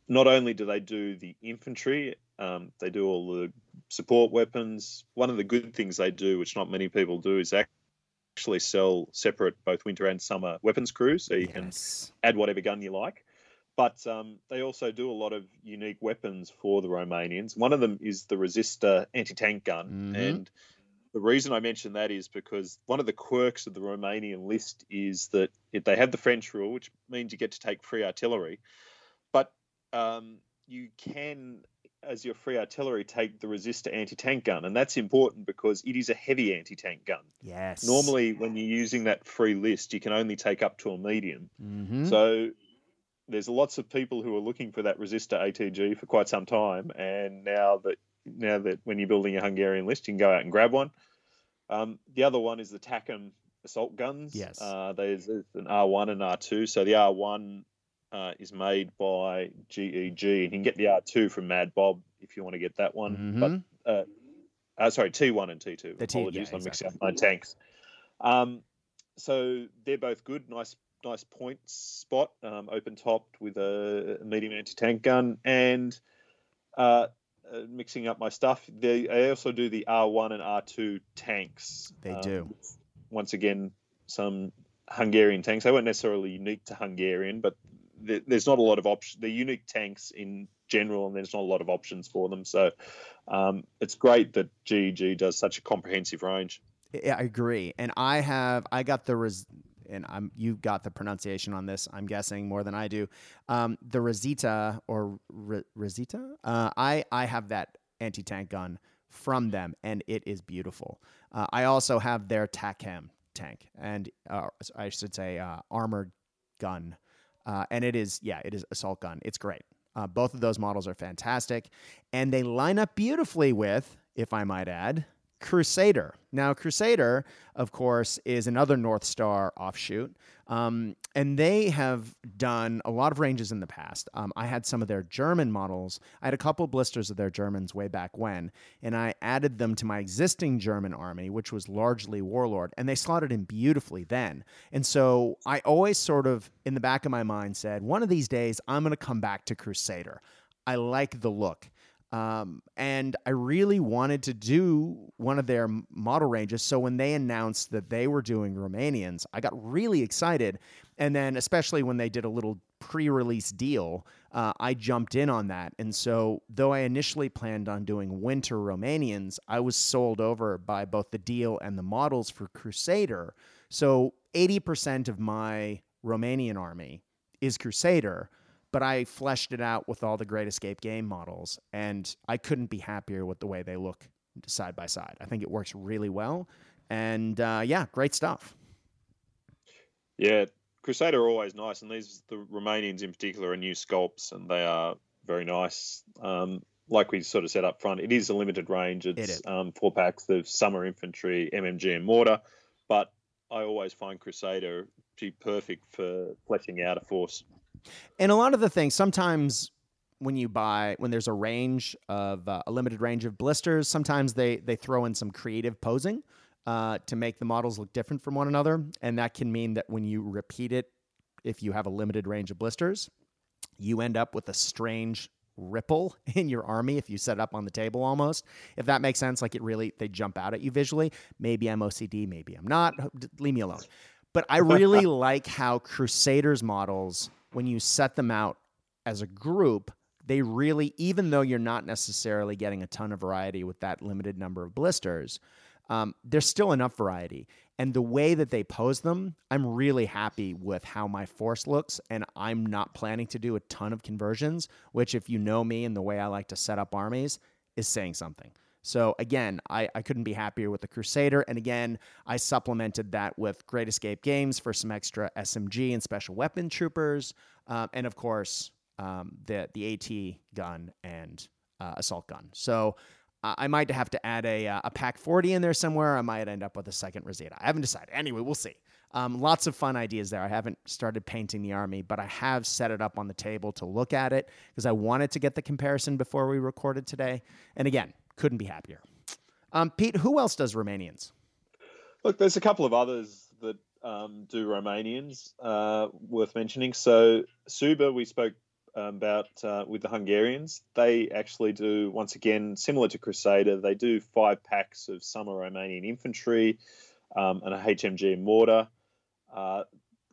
not only do they do the infantry, um, they do all the support weapons. One of the good things they do, which not many people do, is actually sell separate both winter and summer weapons crews, so you yes. can add whatever gun you like. But um, they also do a lot of unique weapons for the Romanians. One of them is the Resita anti-tank gun, Mhm. and the reason I mention that is because one of the quirks of the Romanian list is that they have the French rule, which means you get to take free artillery, but um, you can, as your free artillery, take the Resita anti-tank gun, and that's important because it is a heavy anti-tank gun. Yes. Normally, when you're using that free list, you can only take up to a medium. Mhm. So there's lots of people who are looking for that Resita ATG for quite some time, and now that now that when you're building a Hungarian list, you can go out and grab one. Um, the other one is the TACAM assault guns. Yes. Uh, there's, there's an R1 and R2. So the R1 uh, is made by GEG, and you can get the R2 from Mad Bob if you want to get that one. Mhm. But uh, uh, sorry, T1 and T2. The T- Apologies, yeah, I'm mixing up my tanks. Um, so they're both good, nice, nice point spot, um, open topped with a medium anti-tank gun, and uh, uh, mixing up my stuff. They, I also do the R1 and R2 tanks. They um, do. Once again, some Hungarian tanks. They weren't necessarily unique to Hungarian, but there, there's not a lot of options. They're unique tanks in general, and there's not a lot of options for them. So um, it's great that GEG does such a comprehensive range. Yeah, I agree. And I have I got the res and I'm you got the pronunciation on this. I'm guessing more than I do. Um, the Rosita or R- Rosita. Uh, I I have that anti tank gun from them, and it is beautiful. Uh, I also have their TACAM tank, and uh, I should say uh, armored gun, uh, and it is yeah, it is assault gun. It's great. Uh, both of those models are fantastic, and they line up beautifully with, if I might add, Crusader. Now, Crusader, of course, is another North Star offshoot, um, and they have done a lot of ranges in the past. Um, I had some of their German models. I had a couple blisters of their Germans way back when, and I added them to my existing German army, which was largely Warlord, and they slotted in beautifully then. And so I always sort of, in the back of my mind, said, one of these days, I'm going to come back to Crusader. I like the look. Um, and I really wanted to do one of their model ranges. So when they announced that they were doing Romanians, I got really excited. And then, especially when they did a little pre release deal, uh, I jumped in on that. And so, though I initially planned on doing winter Romanians, I was sold over by both the deal and the models for Crusader. So, 80% of my Romanian army is Crusader but I fleshed it out with all the Great Escape game models, and I couldn't be happier with the way they look side by side. I think it works really well, and uh, yeah, great stuff. Yeah, Crusader are always nice, and these the Romanians in particular are new sculpts, and they are very nice. Um, like we sort of said up front, it is a limited range. It's is. Um, four packs of summer infantry, MMG, and mortar. But I always find Crusader to be perfect for fleshing out a force. And a lot of the things sometimes when you buy when there's a range of uh, a limited range of blisters, sometimes they they throw in some creative posing uh, to make the models look different from one another, and that can mean that when you repeat it, if you have a limited range of blisters, you end up with a strange ripple in your army if you set it up on the table almost. If that makes sense like it really they jump out at you visually. Maybe i'm ocd maybe i'm not. Leave me alone. But i really like how crusaders models when you set them out as a group they really even though you're not necessarily getting a ton of variety with that limited number of blisters um, there's still enough variety. And the way that they pose them, I'm really happy with how my force looks. And I'm not planning to do a ton of conversions, which, if you know me and the way I like to set up armies, is saying something. So, again, I, I couldn't be happier with the Crusader. And again, I supplemented that with Great Escape Games for some extra SMG and special weapon troopers. Um, and of course, um, the, the AT gun and uh, assault gun. So, I might have to add a, uh, a pack 40 in there somewhere. I might end up with a second Rosetta. I haven't decided. Anyway, we'll see. Um, lots of fun ideas there. I haven't started painting the army, but I have set it up on the table to look at it because I wanted to get the comparison before we recorded today. And again, couldn't be happier. Um, Pete, who else does Romanians? Look, there's a couple of others that um, do Romanians uh, worth mentioning. So Suba, we spoke um, about uh, with the Hungarians. They actually do once again similar to Crusader. They do five packs of summer Romanian infantry um, and a HMG mortar. Uh,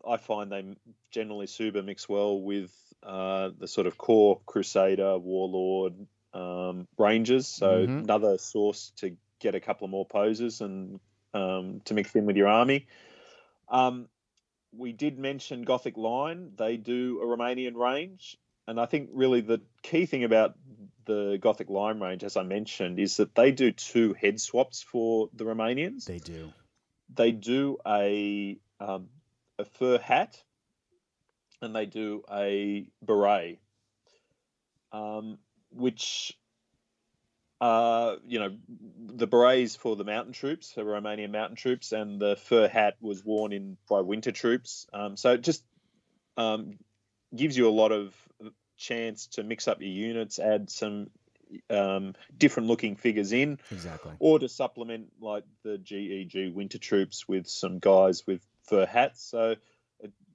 I find they generally Suba mix well with uh, the sort of core Crusader, Warlord um, Rangers. So Mhm. another source to get a couple of more poses and um, to mix in with your army. Um, we did mention Gothic Line. They do a Romanian range. And I think really the key thing about the Gothic Line range, as I mentioned, is that they do two head swaps for the Romanians They do. they do a um, a fur hat and they do a beret, um, which uh, you know the berets for the mountain troops, the Romanian mountain troops, and the fur hat was worn in by winter troops. Um, so it just um, gives you a lot of chance to mix up your units, add some um, different looking figures in Exactly. or to supplement like the GEG winter troops with some guys with fur hats. So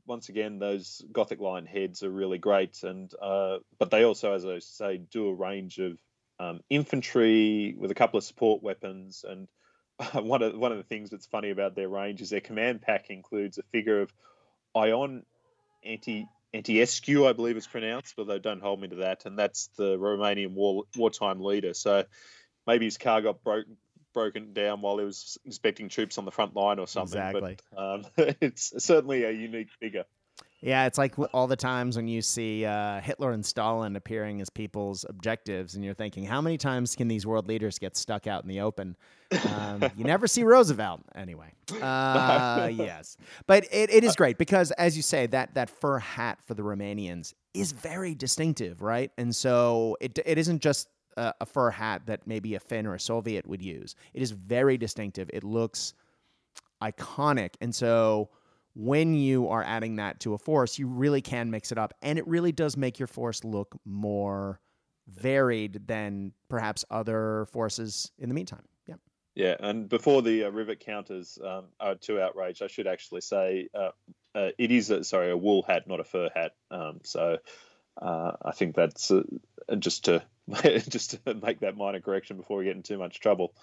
once again, those Gothic Line heads are really great, and uh, but they also, as I say, do a range of um, infantry with a couple of support weapons. And one of one of the things that's funny about their range is their command pack includes a figure of Ion anti Antonescu, I believe it's pronounced, although don't hold me to that. And that's the Romanian war, wartime leader. So maybe his car got broken broken down while he was inspecting troops on the front line or something. Exactly. But um, it's certainly a unique figure. Yeah, it's like all the times when you see uh, Hitler and Stalin appearing as people's objectives, and you're thinking, how many times can these world leaders get stuck out in the open? Um, you never see Roosevelt anyway. Uh, yes, but it, it is great because, as you say, that that fur hat for the Romanians is very distinctive, right? And so it it isn't just a, a fur hat that maybe a Finn or a Soviet would use. It is very distinctive. It looks iconic, and so when you are adding that to a force, you really can mix it up. And it really does make your force look more varied than perhaps other forces in the meantime. Yeah. Yeah, and before the uh, rivet counters um, are too outraged, I should actually say uh, uh, it is a, sorry a wool hat, not a fur hat. Um, so uh, I think that's uh, just to just to make that minor correction before we get in too much trouble.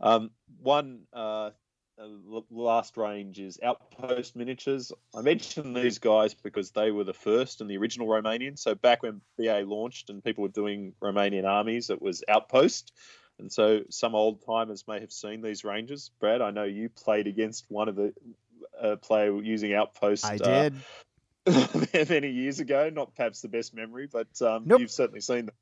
Um, one uh, uh, last range is Outpost Miniatures. I mentioned these guys because they were the first and the original Romanian. So back when BA launched and people were doing Romanian armies, it was Outpost. And so some old timers may have seen these ranges. Brad, I know you played against one of the uh, player using Outpost. I did. Many years ago. Not perhaps the best memory, but um, Nope. you've certainly seen them.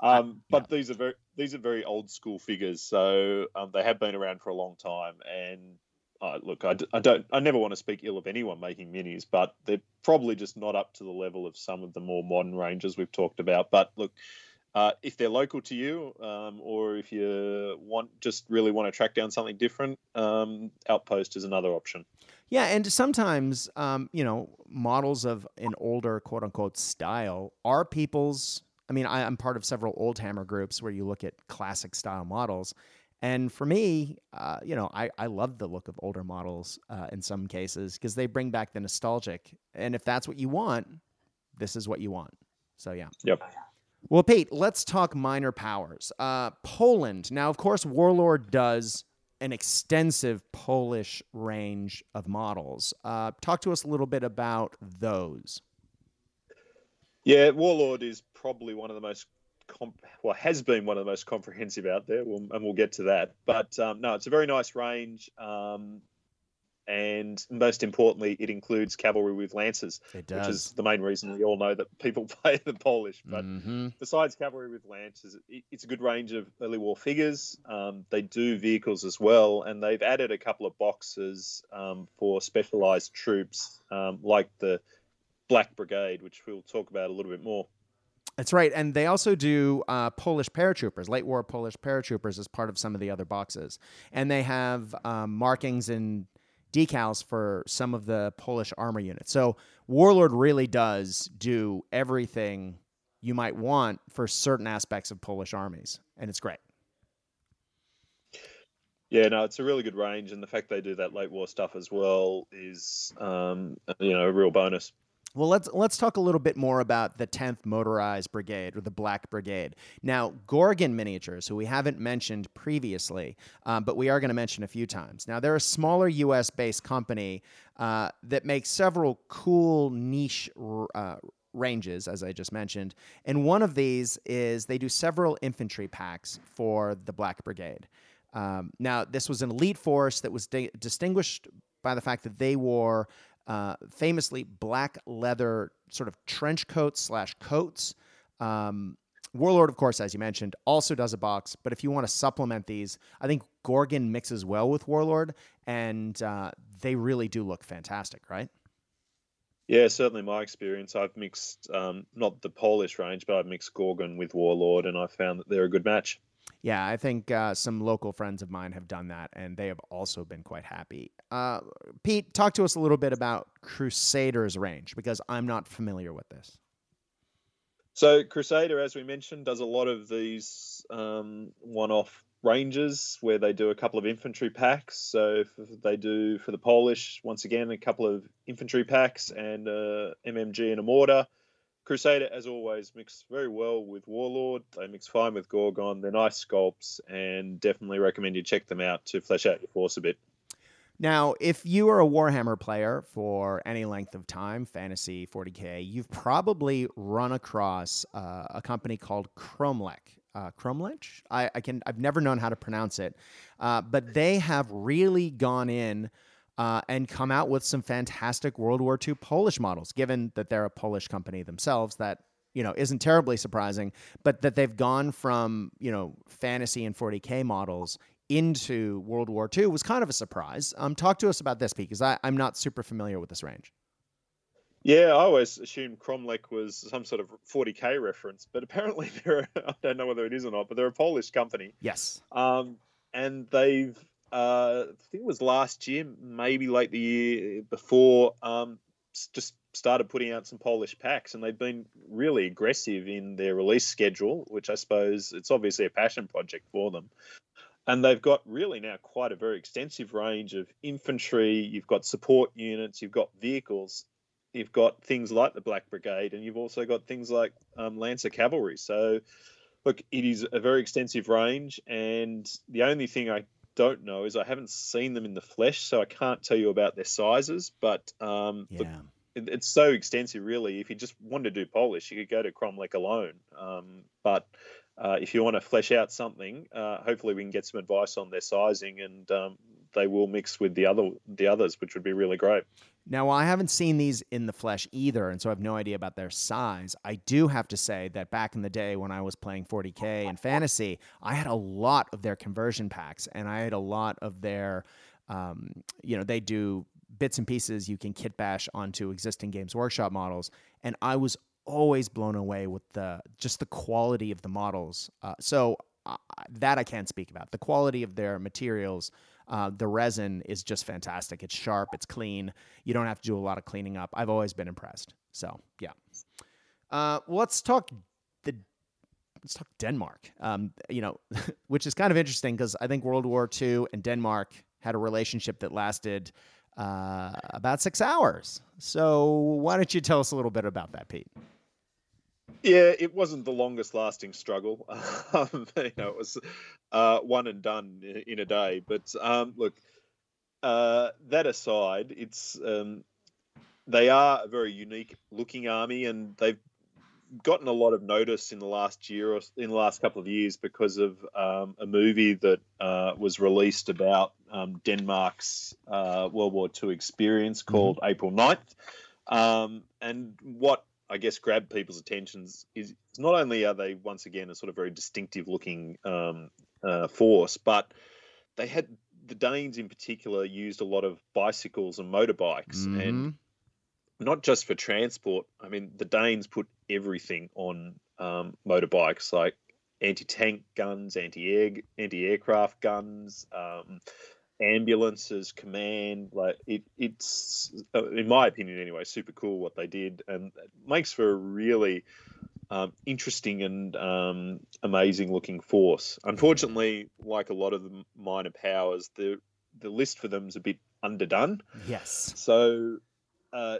Um, but these are very these are very old school figures, so um, they have been around for a long time. And uh, look, I, d- I don't I never want to speak ill of anyone making minis, but they're probably just not up to the level of some of the more modern ranges we've talked about. But look, uh, if they're local to you, um, or if you want just really want to track down something different, um, Outpost is another option. Yeah, and sometimes, um, you know, models of an older quote unquote style are people's. I mean, I, I'm part of several old hammer groups where you look at classic style models. And for me, uh, you know, I, I love the look of older models uh, in some cases because they bring back the nostalgic. And if that's what you want, this is what you want. So, yeah. Yep. Well, Pete, let's talk minor powers. Uh, Poland. Now, of course, Warlord does an extensive Polish range of models. Uh, talk to us a little bit about those. Yeah, Warlord is probably one of the most, comp- well, has been one of the most comprehensive out there, we'll, and we'll get to that. But um, no, it's a very nice range. Um, and most importantly, it includes cavalry with lances, It which is the main reason we all know that people play the Polish. But hmm besides cavalry with lances, it's a good range of early war figures. Um, they do vehicles as well, and they've added a couple of boxes um, for specialized troops, um, like the Black Brigade, which we'll talk about a little bit more. That's right. And they also do uh, Polish paratroopers, late war Polish paratroopers, as part of some of the other boxes. And they have um, markings and decals for some of the Polish armor units. So Warlord really does do everything you might want for certain aspects of Polish armies. And it's great. Yeah, no, it's a really good range, and the fact they do that late war stuff as well is, um, you know, a real bonus. Well, let's let's talk a little bit more about the 10th Motorized Brigade or the Black Brigade. Now, Gorgon Miniatures, who we haven't mentioned previously, um, but we are going to mention a few times. Now, they're a smaller U.S. based company uh, that makes several cool niche uh, ranges, as I just mentioned. And one of these is they do several infantry packs for the Black Brigade. Um, now, this was an elite force that was di- distinguished by the fact that they wore uh, famously black leather sort of trench coats slash coats. Um, Warlord, of course, as you mentioned, also does a box. But if you want to supplement these, I think Gorgon mixes well with Warlord, and uh, they really do look fantastic, right? Yeah, certainly my experience. I've mixed um, not the Polish range, but I've mixed Gorgon with Warlord, and I found that they're a good match. Yeah, I think uh, some local friends of mine have done that, and they have also been quite happy. Uh, Pete, talk to us a little bit about Crusader's range because I'm not familiar with this. So Crusader, as we mentioned, does a lot of these um, one-off ranges where they do a couple of infantry packs. So they do for the Polish, once again, a couple of infantry packs and uh, MMG and a mortar. Crusader, as always, mix very well with Warlord. They mix fine with Gorgon. They're nice sculpts, and definitely recommend you check them out to flesh out your force a bit. Now, if you are a Warhammer player for any length of time, fantasy 40k, you've probably run across uh, a company called Kromlech. Uh, Kromlech? I, I, can I've never known how to pronounce it, uh, but they have really gone in uh, and come out with some fantastic World War II Polish models. Given that they're a Polish company themselves, that you know isn't terribly surprising, but that they've gone from you know fantasy and 40k models into World War II was kind of a surprise. Um, talk to us about this, because I'm not super familiar with this range. Yeah, I always assumed Kromlech was some sort of 40k reference, but apparently they're I don't know whether it is or not, but they're a Polish company. Yes. Um, and they've uh, I think it was last year, maybe late the year before, um, just started putting out some Polish packs, and they've been really aggressive in their release schedule, which I suppose it's obviously a passion project for them. And they've got really now quite a very extensive range of infantry. You've got support units, you've got vehicles, you've got things like the Black Brigade, and you've also got things like um, Lancer Cavalry. So, look, it is a very extensive range, and the only thing I don't know is I haven't seen them in the flesh, so I can't tell you about their sizes. But um, yeah. Look, it, it's so extensive, really. If you just wanted to do Polish, you could go to Kromlech alone. Um, but uh, if you want to flesh out something, uh, hopefully we can get some advice on their sizing, and um, they will mix with the other the others, which would be really great. Now, I haven't seen these in the flesh either, and so I have no idea about their size. I do have to say that back in the day when I was playing 40K and fantasy, I had a lot of their conversion packs, and I had a lot of their, um, you know, they do bits and pieces you can kit bash onto existing Games Workshop models, and I was always blown away with the just the quality of the models. Uh, so uh, that I can't speak about. The quality of their materials uh, the resin is just fantastic. It's sharp, it's clean. You don't have to do a lot of cleaning up. I've always been impressed. So yeah. Uh, let's talk the let's talk Denmark. Um, you know, which is kind of interesting because I think World War II and Denmark had a relationship that lasted uh, about six hours. So why don't you tell us a little bit about that, Pete? Yeah, it wasn't the longest lasting struggle. Um, you know, it was uh, one and done in a day. But um, look, uh, that aside, it's um, they are a very unique looking army, and they've gotten a lot of notice in the last year or in the last couple of years because of um, a movie that uh, was released about um, Denmark's uh, World War II experience mm-hmm. called mm-hmm. April 9th. Um, and what I guess grabbed people's attentions is not only are they once again a sort of very distinctive looking um, uh, force, but they had the Danes in particular used a lot of bicycles and motorbikes, mm-hmm. and not just for transport. I mean, the Danes put everything on um, motorbikes, like anti-tank guns, anti-air anti-aircraft guns. Um, ambulances, command. Like it, it's uh, in my opinion anyway, super cool what they did, and it makes for a really um, interesting and um, amazing looking force. Unfortunately, like a lot of the minor powers, the the list for them is a bit underdone. Yes. So. Uh,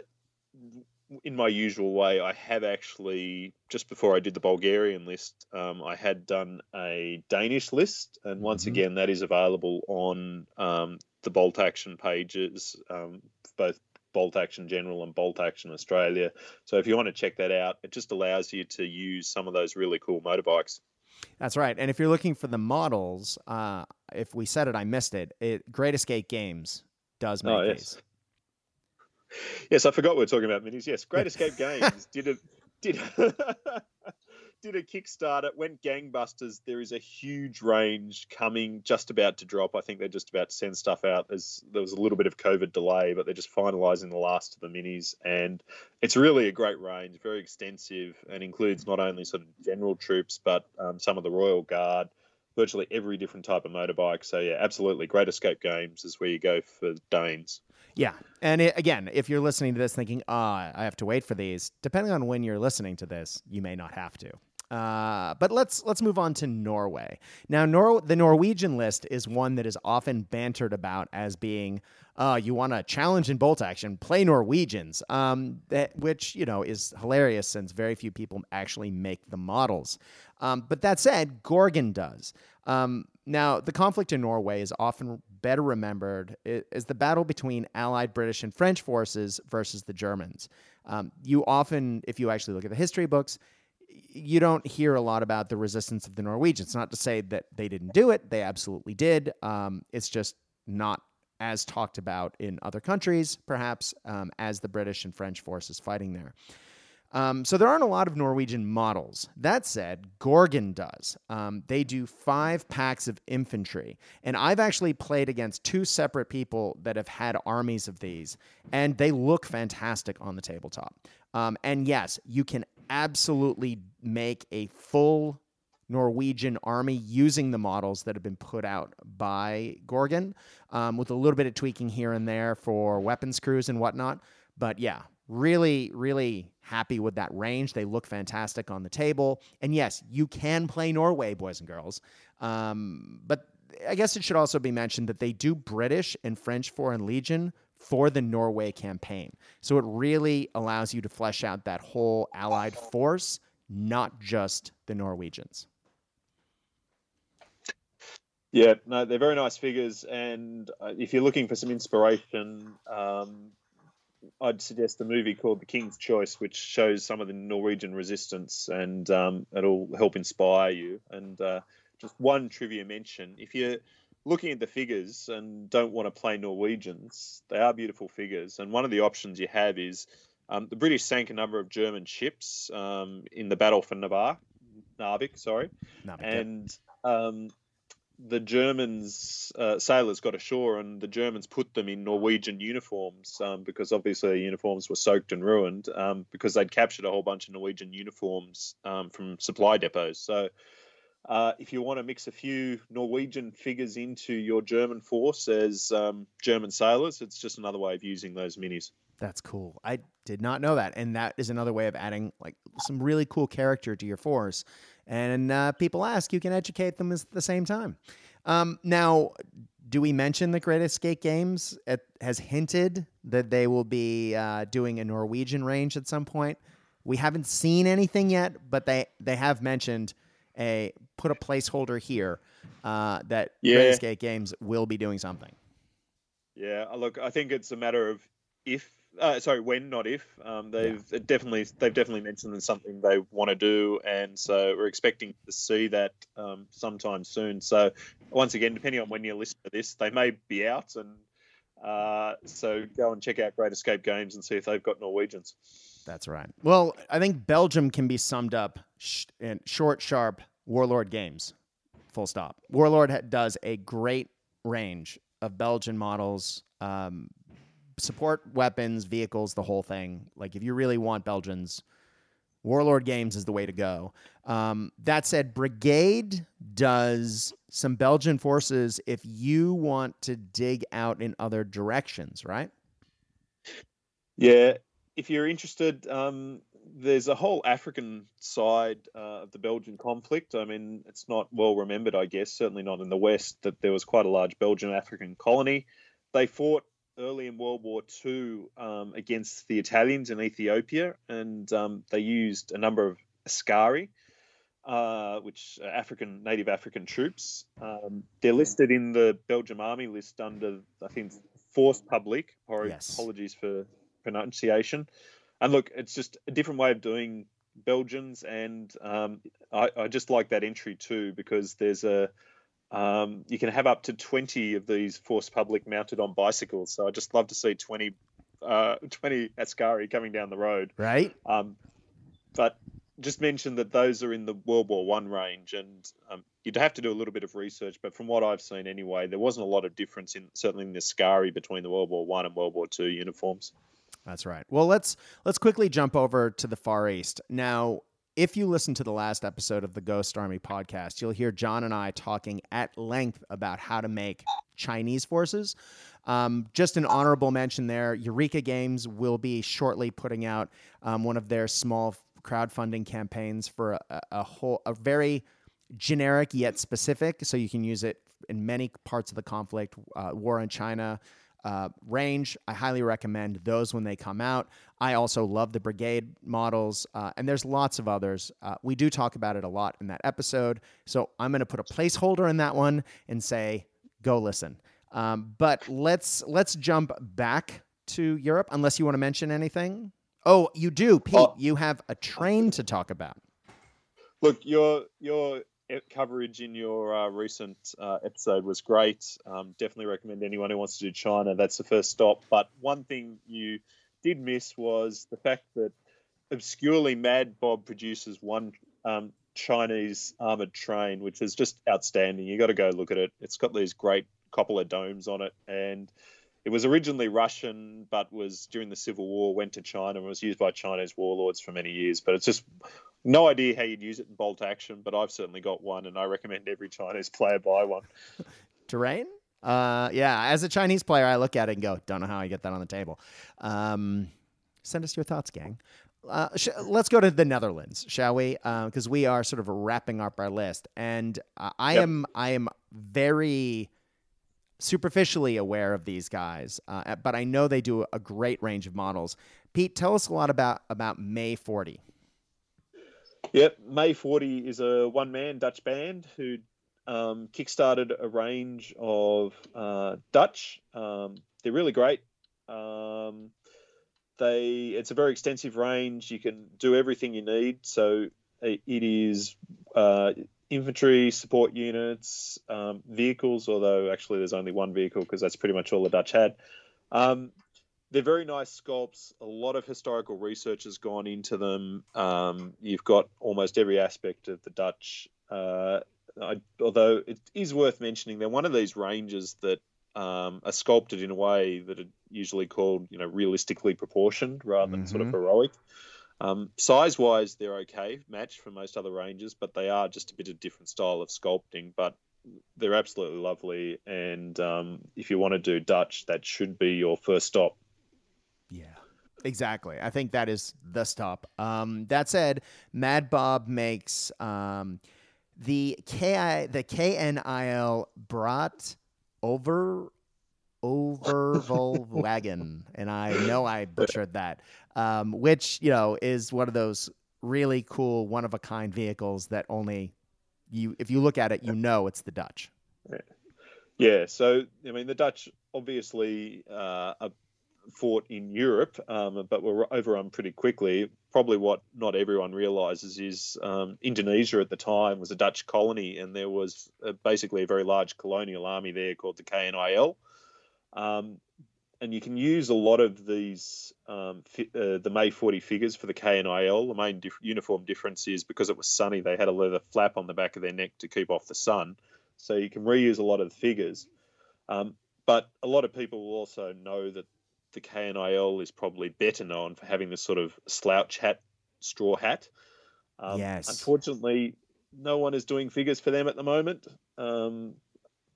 in my usual way, I have actually just before I did the Bulgarian list, um, I had done a Danish list, and once mm-hmm. again, that is available on um, the Bolt Action pages, um, both Bolt Action General and Bolt Action Australia. So if you want to check that out, it just allows you to use some of those really cool motorbikes. That's right. And if you're looking for the models, uh, if we said it, I missed it. It Great Escape Games does make oh, yes. these. Yes, I forgot we were talking about minis. Yes, Great Escape Games did a did did a Kickstarter, went gangbusters. There is a huge range coming, just about to drop. I think they're just about to send stuff out. There's there was a little bit of COVID delay, but they're just finalising the last of the minis, and it's really a great range, very extensive, and includes not only sort of general troops, but um, some of the Royal Guard, virtually every different type of motorbike. So yeah, absolutely, Great Escape Games is where you go for Danes. Yeah. And it, again, if you're listening to this thinking, ah, I have to wait for these, depending on when you're listening to this, you may not have to. Uh, but let's let's move on to Norway. Now, Nor- the Norwegian list is one that is often bantered about as being, uh, you want to challenge in bolt action, play Norwegians, um, that, which you know is hilarious since very few people actually make the models. Um, but that said, Gorgon does. Um, now, the conflict in Norway is often better remembered as the battle between Allied British and French forces versus the Germans. Um, you often, if you actually look at the history books, you don't hear a lot about the resistance of the Norwegians. Not to say that they didn't do it; they absolutely did. Um, it's just not as talked about in other countries, perhaps, um, as the British and French forces fighting there. Um, so there aren't a lot of Norwegian models. That said, Gorgon does. Um, they do five packs of infantry. And I've actually played against two separate people that have had armies of these, and they look fantastic on the tabletop. Um, and yes, you can absolutely make a full Norwegian army using the models that have been put out by Gorgon, um, with a little bit of tweaking here and there for weapons crews and whatnot. But yeah, really, really happy with that range. They look fantastic on the table. And yes, you can play Norway, boys and girls. Um, but I guess it should also be mentioned that they do British and French Foreign Legion for the Norway campaign. So it really allows you to flesh out that whole allied force, not just the Norwegians. Yeah, no, they're very nice figures, and uh, if you're looking for some inspiration, um, I'd suggest a movie called The King's Choice, which shows some of the Norwegian resistance, and um, it'll help inspire you. And uh, just one trivia mention: if you're looking at the figures and don't want to play Norwegians, they are beautiful figures. And one of the options you have is um, the British sank a number of German ships um, in the battle for Navarre, Narvik, sorry, Narvik, and um, the Germans uh, sailors got ashore, and the Germans put them in Norwegian uniforms um, because obviously uniforms were soaked and ruined um, because they'd captured a whole bunch of Norwegian uniforms um, from supply depots. So uh, if you want to mix a few Norwegian figures into your German force as um, German sailors, it's just another way of using those minis. That's cool. I did not know that, and that is another way of adding like some really cool character to your force. And uh, people ask, you can educate them at the same time. Um, now, do we mention the Great Escape Games at, has hinted that they will be uh, doing a Norwegian range at some point? We haven't seen anything yet, but they they have mentioned a put a placeholder here uh, that yeah. Great Escape Games will be doing something. Yeah, look, I think it's a matter of if. Uh, sorry, when, not if. Um, they've yeah. definitely they've definitely mentioned it's something they want to do, and so we're expecting to see that um, sometime soon. So, once again, depending on when you listen to this, they may be out, and uh, so go and check out Great Escape Games and see if they've got Norwegians. That's right. Well, I think Belgium can be summed up sh- in short, sharp, Warlord Games. Full stop. Warlord ha- does a great range of Belgian models, um, support weapons, vehicles, the whole thing. Like if you really want Belgians, Warlord Games is the way to go. Um, that said, Brigade does some Belgian forces if you want to dig out in other directions, right? Yeah, if you're interested, um, there's a whole African side uh, of the Belgian conflict. I mean, it's not well remembered, I guess, certainly not in the West, that there was quite a large Belgian African colony. They fought early in World War II um, against the Italians in Ethiopia, and um, they used a number of Askari, uh, which are African native African troops. Um, they're listed in the Belgium Army list under, I think, Force Publique. Or yes. Apologies for pronunciation. And look, it's just a different way of doing Belgians, and um, I, I, just like that entry too because there's a um, you can have up to 20 of these Force Publique mounted on bicycles. So I just love to see 20, uh, 20 Askari coming down the road. Right. Um, but just mention that those are in the World War One range, and um, you'd have to do a little bit of research. But from what I've seen, anyway, there wasn't a lot of difference in certainly in the Askari between the World War One and World War Two uniforms. That's right. Well, let's let's quickly jump over to the Far East now. If you listen to the last episode of the Ghost Army podcast, you'll hear John and I talking at length about how to make Chinese forces. Um, just an honorable mention there. Eureka Games will be shortly putting out um, one of their small crowdfunding campaigns for a, a whole a very generic yet specific, so you can use it in many parts of the conflict. Uh, war in China. Uh, range. I highly recommend those when they come out. I also love the Brigade models, uh, and there's lots of others. Uh, we do talk about it a lot in that episode, so I'm going to put a placeholder in that one and say go listen. Um, but let's let's jump back to Europe, unless you want to mention anything. Oh, you do, Pete. Oh. You have a train to talk about. Look, your your coverage in your uh, recent uh, episode was great. Um, definitely recommend anyone who wants to do China. That's the first stop. But one thing you did miss was the fact that obscurely Mad Bob produces one um, Chinese armored train, which is just outstanding. You got to go look at it. It's got these great couple of domes on it, and it was originally Russian, but was during the Civil War went to China and was used by Chinese warlords for many years. But it's just no idea how you'd use it in bolt action. But I've certainly got one, and I recommend every Chinese player buy one. Terrain? Uh, yeah, as a Chinese player, I look at it and go, don't know how I get that on the table. Um, send us your thoughts, gang. Uh, sh- let's go to the Netherlands, shall we? Because uh, we are sort of wrapping up our list, and uh, I yep. am I am very superficially aware of these guys, uh, but I know they do a great range of models. Pete, tell us a lot about about May 40. Yep, May 40 is a one man Dutch band who um, kickstarted a range of uh, Dutch. Um, they're really great. Um, they it's a very extensive range. You can do everything you need. So it is uh, infantry support units, um, vehicles, although actually there's only one vehicle because that's pretty much all the Dutch had. They're very nice sculpts. A lot of historical research has gone into them. Um, you've got almost every aspect of the Dutch. Uh, I, although it is worth mentioning, they're one of these ranges that um, are sculpted in a way that are usually called, you know, realistically proportioned rather than mm-hmm. sort of mm-hmm. heroic. Um, size wise, they're okay, match for most other ranges, but they are just a bit of different style of sculpting. But they're absolutely lovely. And um, if you want to do Dutch, that should be your first stop. Yeah. Exactly. I think that is the stop. Um, that said, Mad Bob makes um, the KI the KNIL brought over over Volkswagen, and I know I butchered that. Um, which you know is one of those really cool, one of a kind vehicles that only you, if you look at it, you know it's the Dutch. Yeah. So I mean, the Dutch obviously uh, fought in Europe, um, but were overrun pretty quickly. Probably what not everyone realizes is um, Indonesia at the time was a Dutch colony, and there was uh, basically a very large colonial army there called the KNIL. Um, and you can use a lot of these um, fi- uh, the May 40 figures for the KNIL. The main dif- uniform difference is because it was sunny, they had a leather flap on the back of their neck to keep off the sun. So you can reuse a lot of the figures. Um, but a lot of people will also know that the KNIL is probably better known for having this sort of slouch hat, straw hat. Um, yes. Unfortunately, no one is doing figures for them at the moment. Um,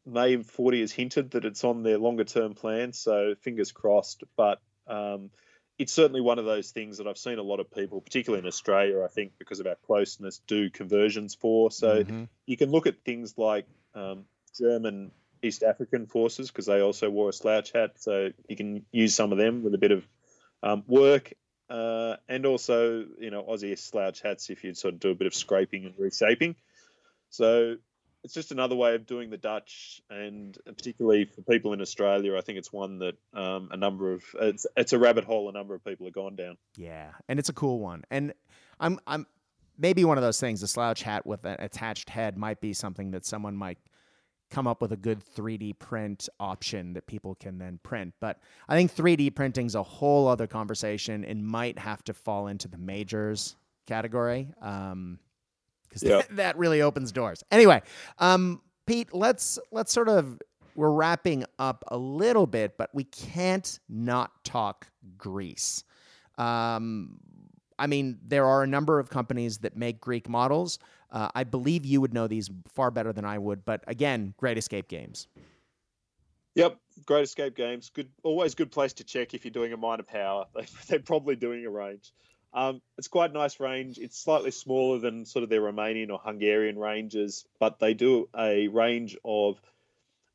May 40 has hinted that it's on their longer term plan, so fingers crossed. But um, it's certainly one of those things that I've seen a lot of people, particularly in Australia, I think because of our closeness, do conversions for. So mm-hmm. you can look at things like um, German East African forces because they also wore a slouch hat, so you can use some of them with a bit of um, work. Uh, and also, you know, Aussie slouch hats if you sort of do a bit of scraping and reshaping. So it's just another way of doing the Dutch, and particularly for people in Australia, I think it's one that um, a number of it's it's a rabbit hole a number of people have gone down. Yeah, and it's a cool one, and I'm I'm maybe one of those things. A slouch hat with an attached head might be something that someone might come up with a good 3D print option that people can then print. But I think 3D printing is a whole other conversation and might have to fall into the majors category. Um, because yep. that, that, really opens doors. Anyway, um, Pete, let's let's sort of we're wrapping up a little bit, but we can't not talk Greece. Um, I mean, there are a number of companies that make Greek models. Uh, I believe you would know these far better than I would, but again, Great Escape Games. Yep, Great Escape Games. Good, always good place to check if you're doing a minor power. They're probably doing a range. Um, it's quite a nice range. It's slightly smaller than sort of their Romanian or Hungarian ranges, but they do a range of.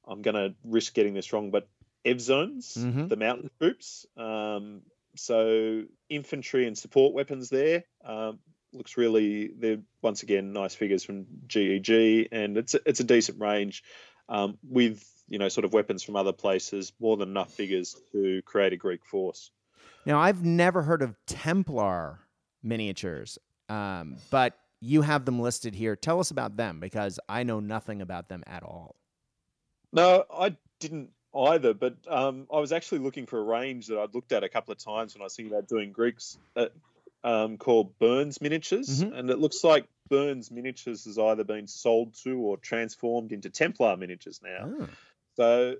I'm going to risk getting this wrong, but Evzones, mm-hmm. the mountain troops. Um, so infantry and support weapons there. Um, looks really. They're once again nice figures from GEG, and it's a, it's a decent range um, with you know sort of weapons from other places. More than enough figures to create a Greek force. Now, I've never heard of Templar miniatures, um, but you have them listed here. Tell us about them because I know nothing about them at all. No, I didn't either, but um, I was actually looking for a range that I'd looked at a couple of times when I was thinking about doing Greeks uh, um, called Burns Miniatures, mm-hmm. and it looks like Burns Miniatures has either been sold to or transformed into Templar Miniatures now. Oh. So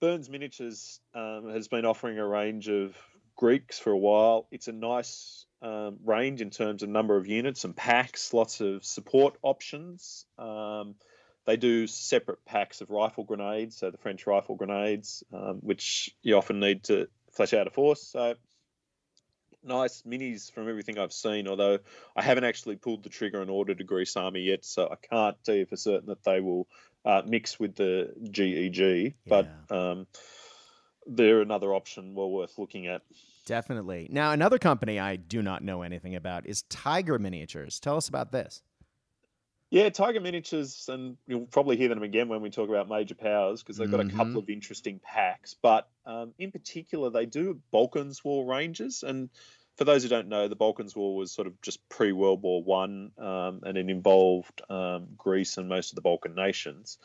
Burns Miniatures um, has been offering a range of Greeks for a while. It's a nice um, range in terms of number of units and packs, lots of support options. Um, they do separate packs of rifle grenades, so the French rifle grenades, um, which you often need to flesh out a force. So nice minis from everything I've seen, although I haven't actually pulled the trigger and ordered a Greece Army yet, so I can't tell you for certain that they will uh, mix with the GEG. Yeah. But um, they're another option well worth looking at. Definitely. Now, another company I do not know anything about is Tiger Miniatures. Tell us about this. Yeah, Tiger Miniatures, and you'll probably hear them again when we talk about major powers because they've got mm-hmm. a couple of interesting packs. But um, in particular, they do Balkans War ranges. And for those who don't know, the Balkans War was sort of just pre World War One, um, and it involved um, Greece and most of the Balkan nations.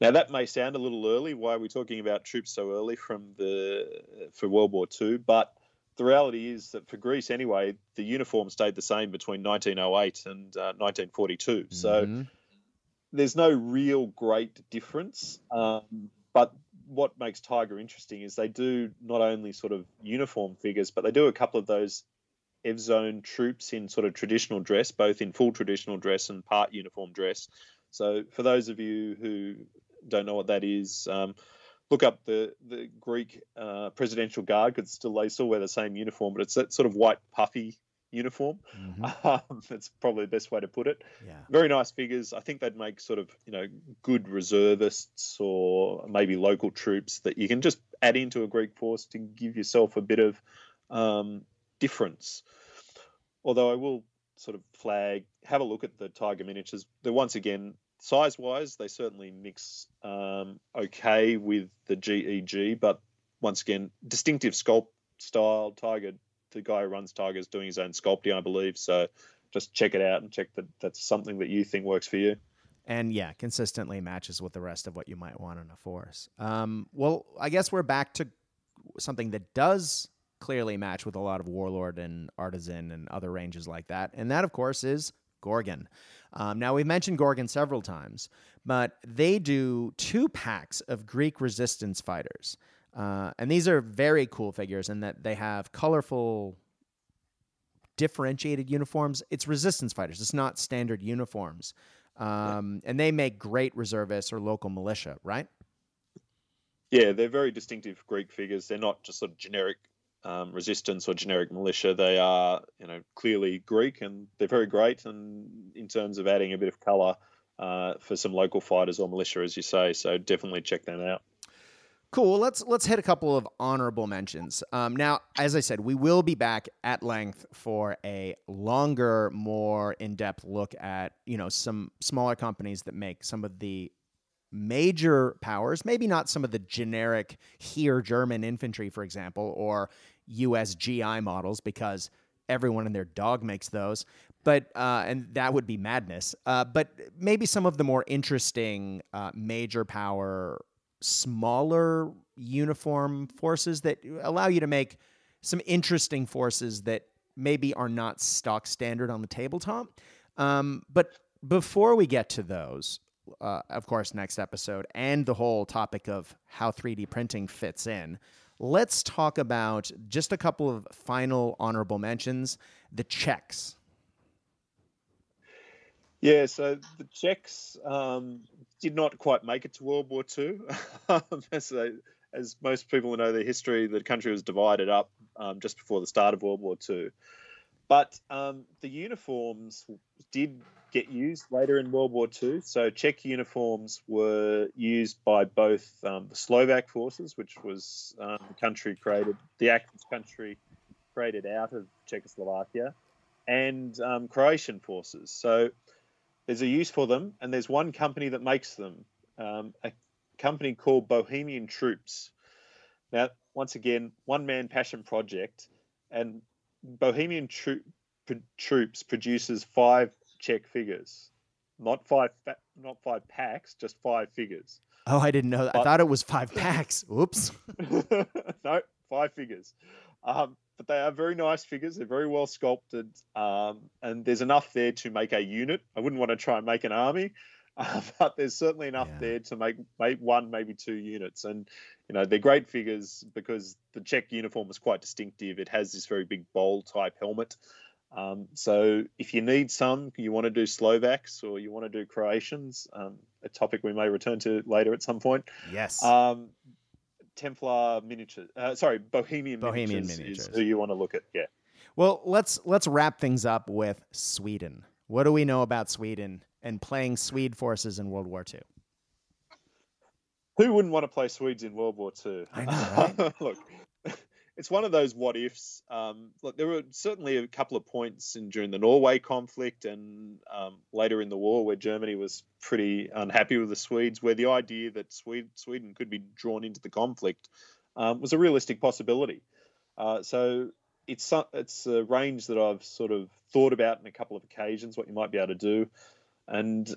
Now that may sound a little early. Why are we talking about troops so early from the for World War II? But the reality is that for Greece anyway, the uniform stayed the same between 1908 and uh, 1942. Mm-hmm. So there's no real great difference. Um, but what makes Tiger interesting is they do not only sort of uniform figures, but they do a couple of those Evzone troops in sort of traditional dress, both in full traditional dress and part uniform dress. So for those of you who don't know what that is, um, look up the the Greek uh, presidential guard because still they still wear the same uniform, but it's that sort of white puffy uniform. Mm-hmm. Um, that's probably the best way to put it. Yeah. Very nice figures. I think they'd make sort of you know good reservists or maybe local troops that you can just add into a Greek force to give yourself a bit of um, difference. Although I will sort of flag, have a look at the Tiger miniatures. They're once again size wise, they certainly mix um, okay with the GEG, but once again, distinctive sculpt style. Tiger, the guy who runs Tiger is doing his own sculpting, I believe. So just check it out and check that that's something that you think works for you. And yeah, consistently matches with the rest of what you might want in a force. Um, well, I guess we're back to something that does clearly match with a lot of Warlord and Artisan and other ranges like that. And that, of course, is Gorgon. Um, now, we've mentioned Gorgon several times, but they do two packs of Greek resistance fighters. Uh, and these are very cool figures in that they have colorful, differentiated uniforms. It's resistance fighters, it's not standard uniforms. Um, and they make great reservists or local militia, right? Yeah, they're very distinctive Greek figures. They're not just sort of generic um, resistance or generic militia. They are, you know, clearly Greek, and they're very great. And in terms of adding a bit of colour uh, for some local fighters or militia, as you say, so definitely check them out. Cool. Let's let's hit a couple of honorable mentions. Um, now, as I said, we will be back at length for a longer, more in-depth look at you know some smaller companies that make some of the major powers, maybe not some of the generic here German infantry, for example, or US GI models, because everyone and their dog makes those. But uh, and that would be madness. Uh, but maybe some of the more interesting uh, major power smaller uniform forces that allow you to make some interesting forces that maybe are not stock standard on the tabletop. Um, but before we get to those, uh, of course, next episode and the whole topic of how 3D printing fits in, let's talk about just a couple of final honorable mentions the Czechs. Yeah, so the Czechs, um, did not quite make it to World War II. as, they, as most people know, the history, the country was divided up um, just before the start of World War II. But um, the uniforms did get used later in World War II. So Czech uniforms were used by both um, the Slovak forces, which was um, the country created, the active country created out of Czechoslovakia, and um, Croatian forces. So there's a use for them, and there's one company that makes them, um, a company called Bohemian Troops. Now, once again, one man passion project, and Bohemian Tro- Troops produces five Czech figures, not five, not five packs, just five figures. Oh, I didn't know that. But, I thought it was five packs. Oops. no, five figures. Um, but they are very nice figures. They're very well sculpted, um, and there's enough there to make a unit. I wouldn't want to try and make an army, uh, but there's certainly enough yeah. there to make, make one, maybe two units. And you know they're great figures because the Czech uniform is quite distinctive. It has this very big bowl type helmet. Um, so if you need some, you want to do Slovaks or you want to do Croatians, um, a topic we may return to later at some point. Yes. Um, Templar miniatures. Uh, sorry, Bohemian, Bohemian miniatures, miniatures, is who you want to look at. Yeah. Well, let's let's wrap things up with Sweden. What do we know about Sweden and playing Swede forces in World War II? Who wouldn't want to play Swedes in World War II? I know, right? look, it's one of those what ifs. Um, look, there were certainly a couple of points in, during the Norway conflict and um, later in the war where Germany was pretty unhappy with the Swedes, where the idea that Sweden, Sweden could be drawn into the conflict um, was a realistic possibility. Uh, so it's it's a range that I've sort of thought about in a couple of occasions what you might be able to do, and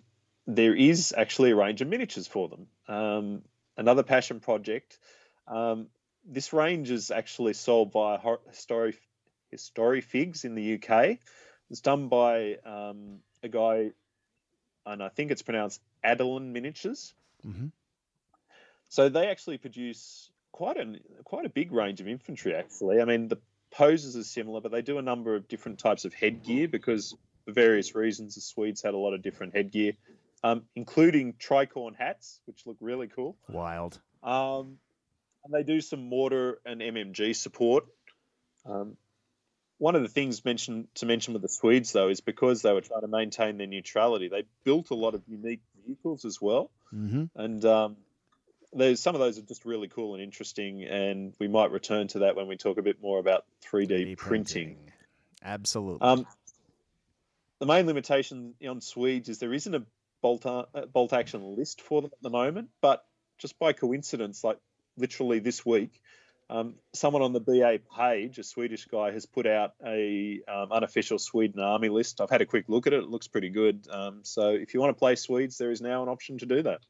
there is actually a range of miniatures for them. Um, another passion project. Um, this range is actually sold by History Historifigs in the UK. It's done by um, a guy, and I think it's pronounced Adelin Miniatures. Mm-hmm. So they actually produce quite a quite a big range of infantry. Actually, I mean the poses are similar, but they do a number of different types of headgear because for various reasons the Swedes had a lot of different headgear, um, including tricorn hats, which look really cool. Wild. Um, and they do some mortar and MMG support. Um, one of the things mentioned to mention with the Swedes though is because they were trying to maintain their neutrality, they built a lot of unique vehicles as well, mm-hmm. and um, there's some of those are just really cool and interesting, and we might return to that when we talk a bit more about 3D, 3D printing. printing. Absolutely. Um, the main limitation on Swedes is there isn't a bolt, uh, bolt action list for them at the moment, but just by coincidence, like literally this week, um, someone on the BA page, a Swedish guy, has put out a um, unofficial Sweden army list. I've had a quick look at it; it looks pretty good. Um, so, if you want to play Swedes, there is now an option to do that.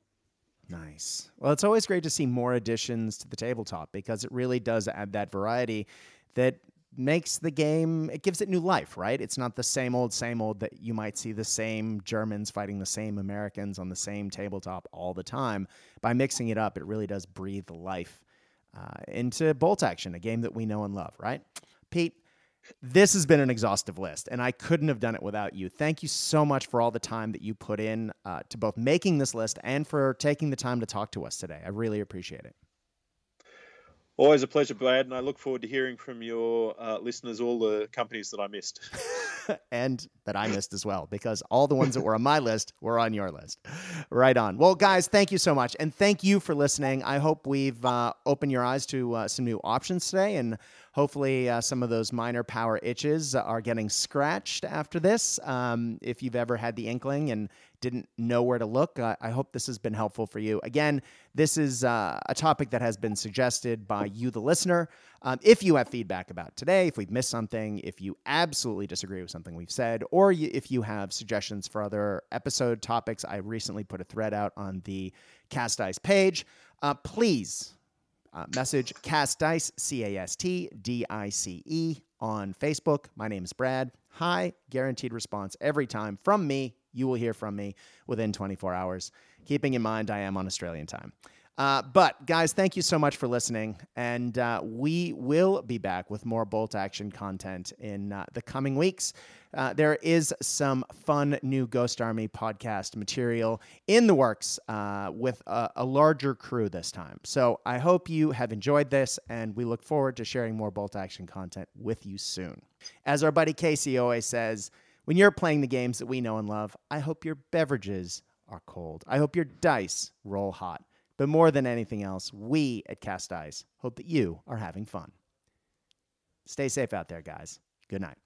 Nice. Well, it's always great to see more additions to the tabletop because it really does add that variety that makes the game it gives it new life right? It's not the same old same old that you might see the same germans fighting the same americans on the same tabletop all the time. By mixing it up it really does breathe life uh, into bolt action a game that we know and love right? Pete this has been an exhaustive list and i couldn't have done it without you. Thank you so much for all the time that you put in uh, to both making this list and for taking the time to talk to us today. I really appreciate it Always a pleasure, Brad, and I look forward to hearing from your uh, listeners all the companies that I missed. and that I missed as well, because all the ones that were on my list were on your list. Right on. Well, guys, thank you so much. And thank you for listening. I hope we've uh, opened your eyes to uh, some new options today. And hopefully, uh, some of those minor power itches are getting scratched after this. Um, if you've ever had the inkling and didn't know where to look, I hope this has been helpful for you. Again, this is uh, a topic that has been suggested by you, the listener. Um, if you have feedback about today, if we've missed something, if you absolutely disagree with something we've said, or you, if you have suggestions for other episode topics, I recently put a thread out on the CastDice page. Uh, please uh, message CastDice, C A S T D I C E, on Facebook. My name is Brad. Hi, guaranteed response every time from me. You will hear from me within 24 hours. Keeping in mind, I am on Australian time. Uh, but guys, thank you so much for listening, and uh, we will be back with more bolt action content in uh, the coming weeks. Uh, there is some fun new Ghost Army podcast material in the works uh, with a, a, larger crew this time. So I hope you have enjoyed this, and we look forward to sharing more bolt action content with you soon. As our buddy Casey always says, when you're playing the games that we know and love, I hope your beverages are cold. I hope your dice roll hot. But more than anything else, we at CastDice hope that you are having fun. Stay safe out there, guys. Good night.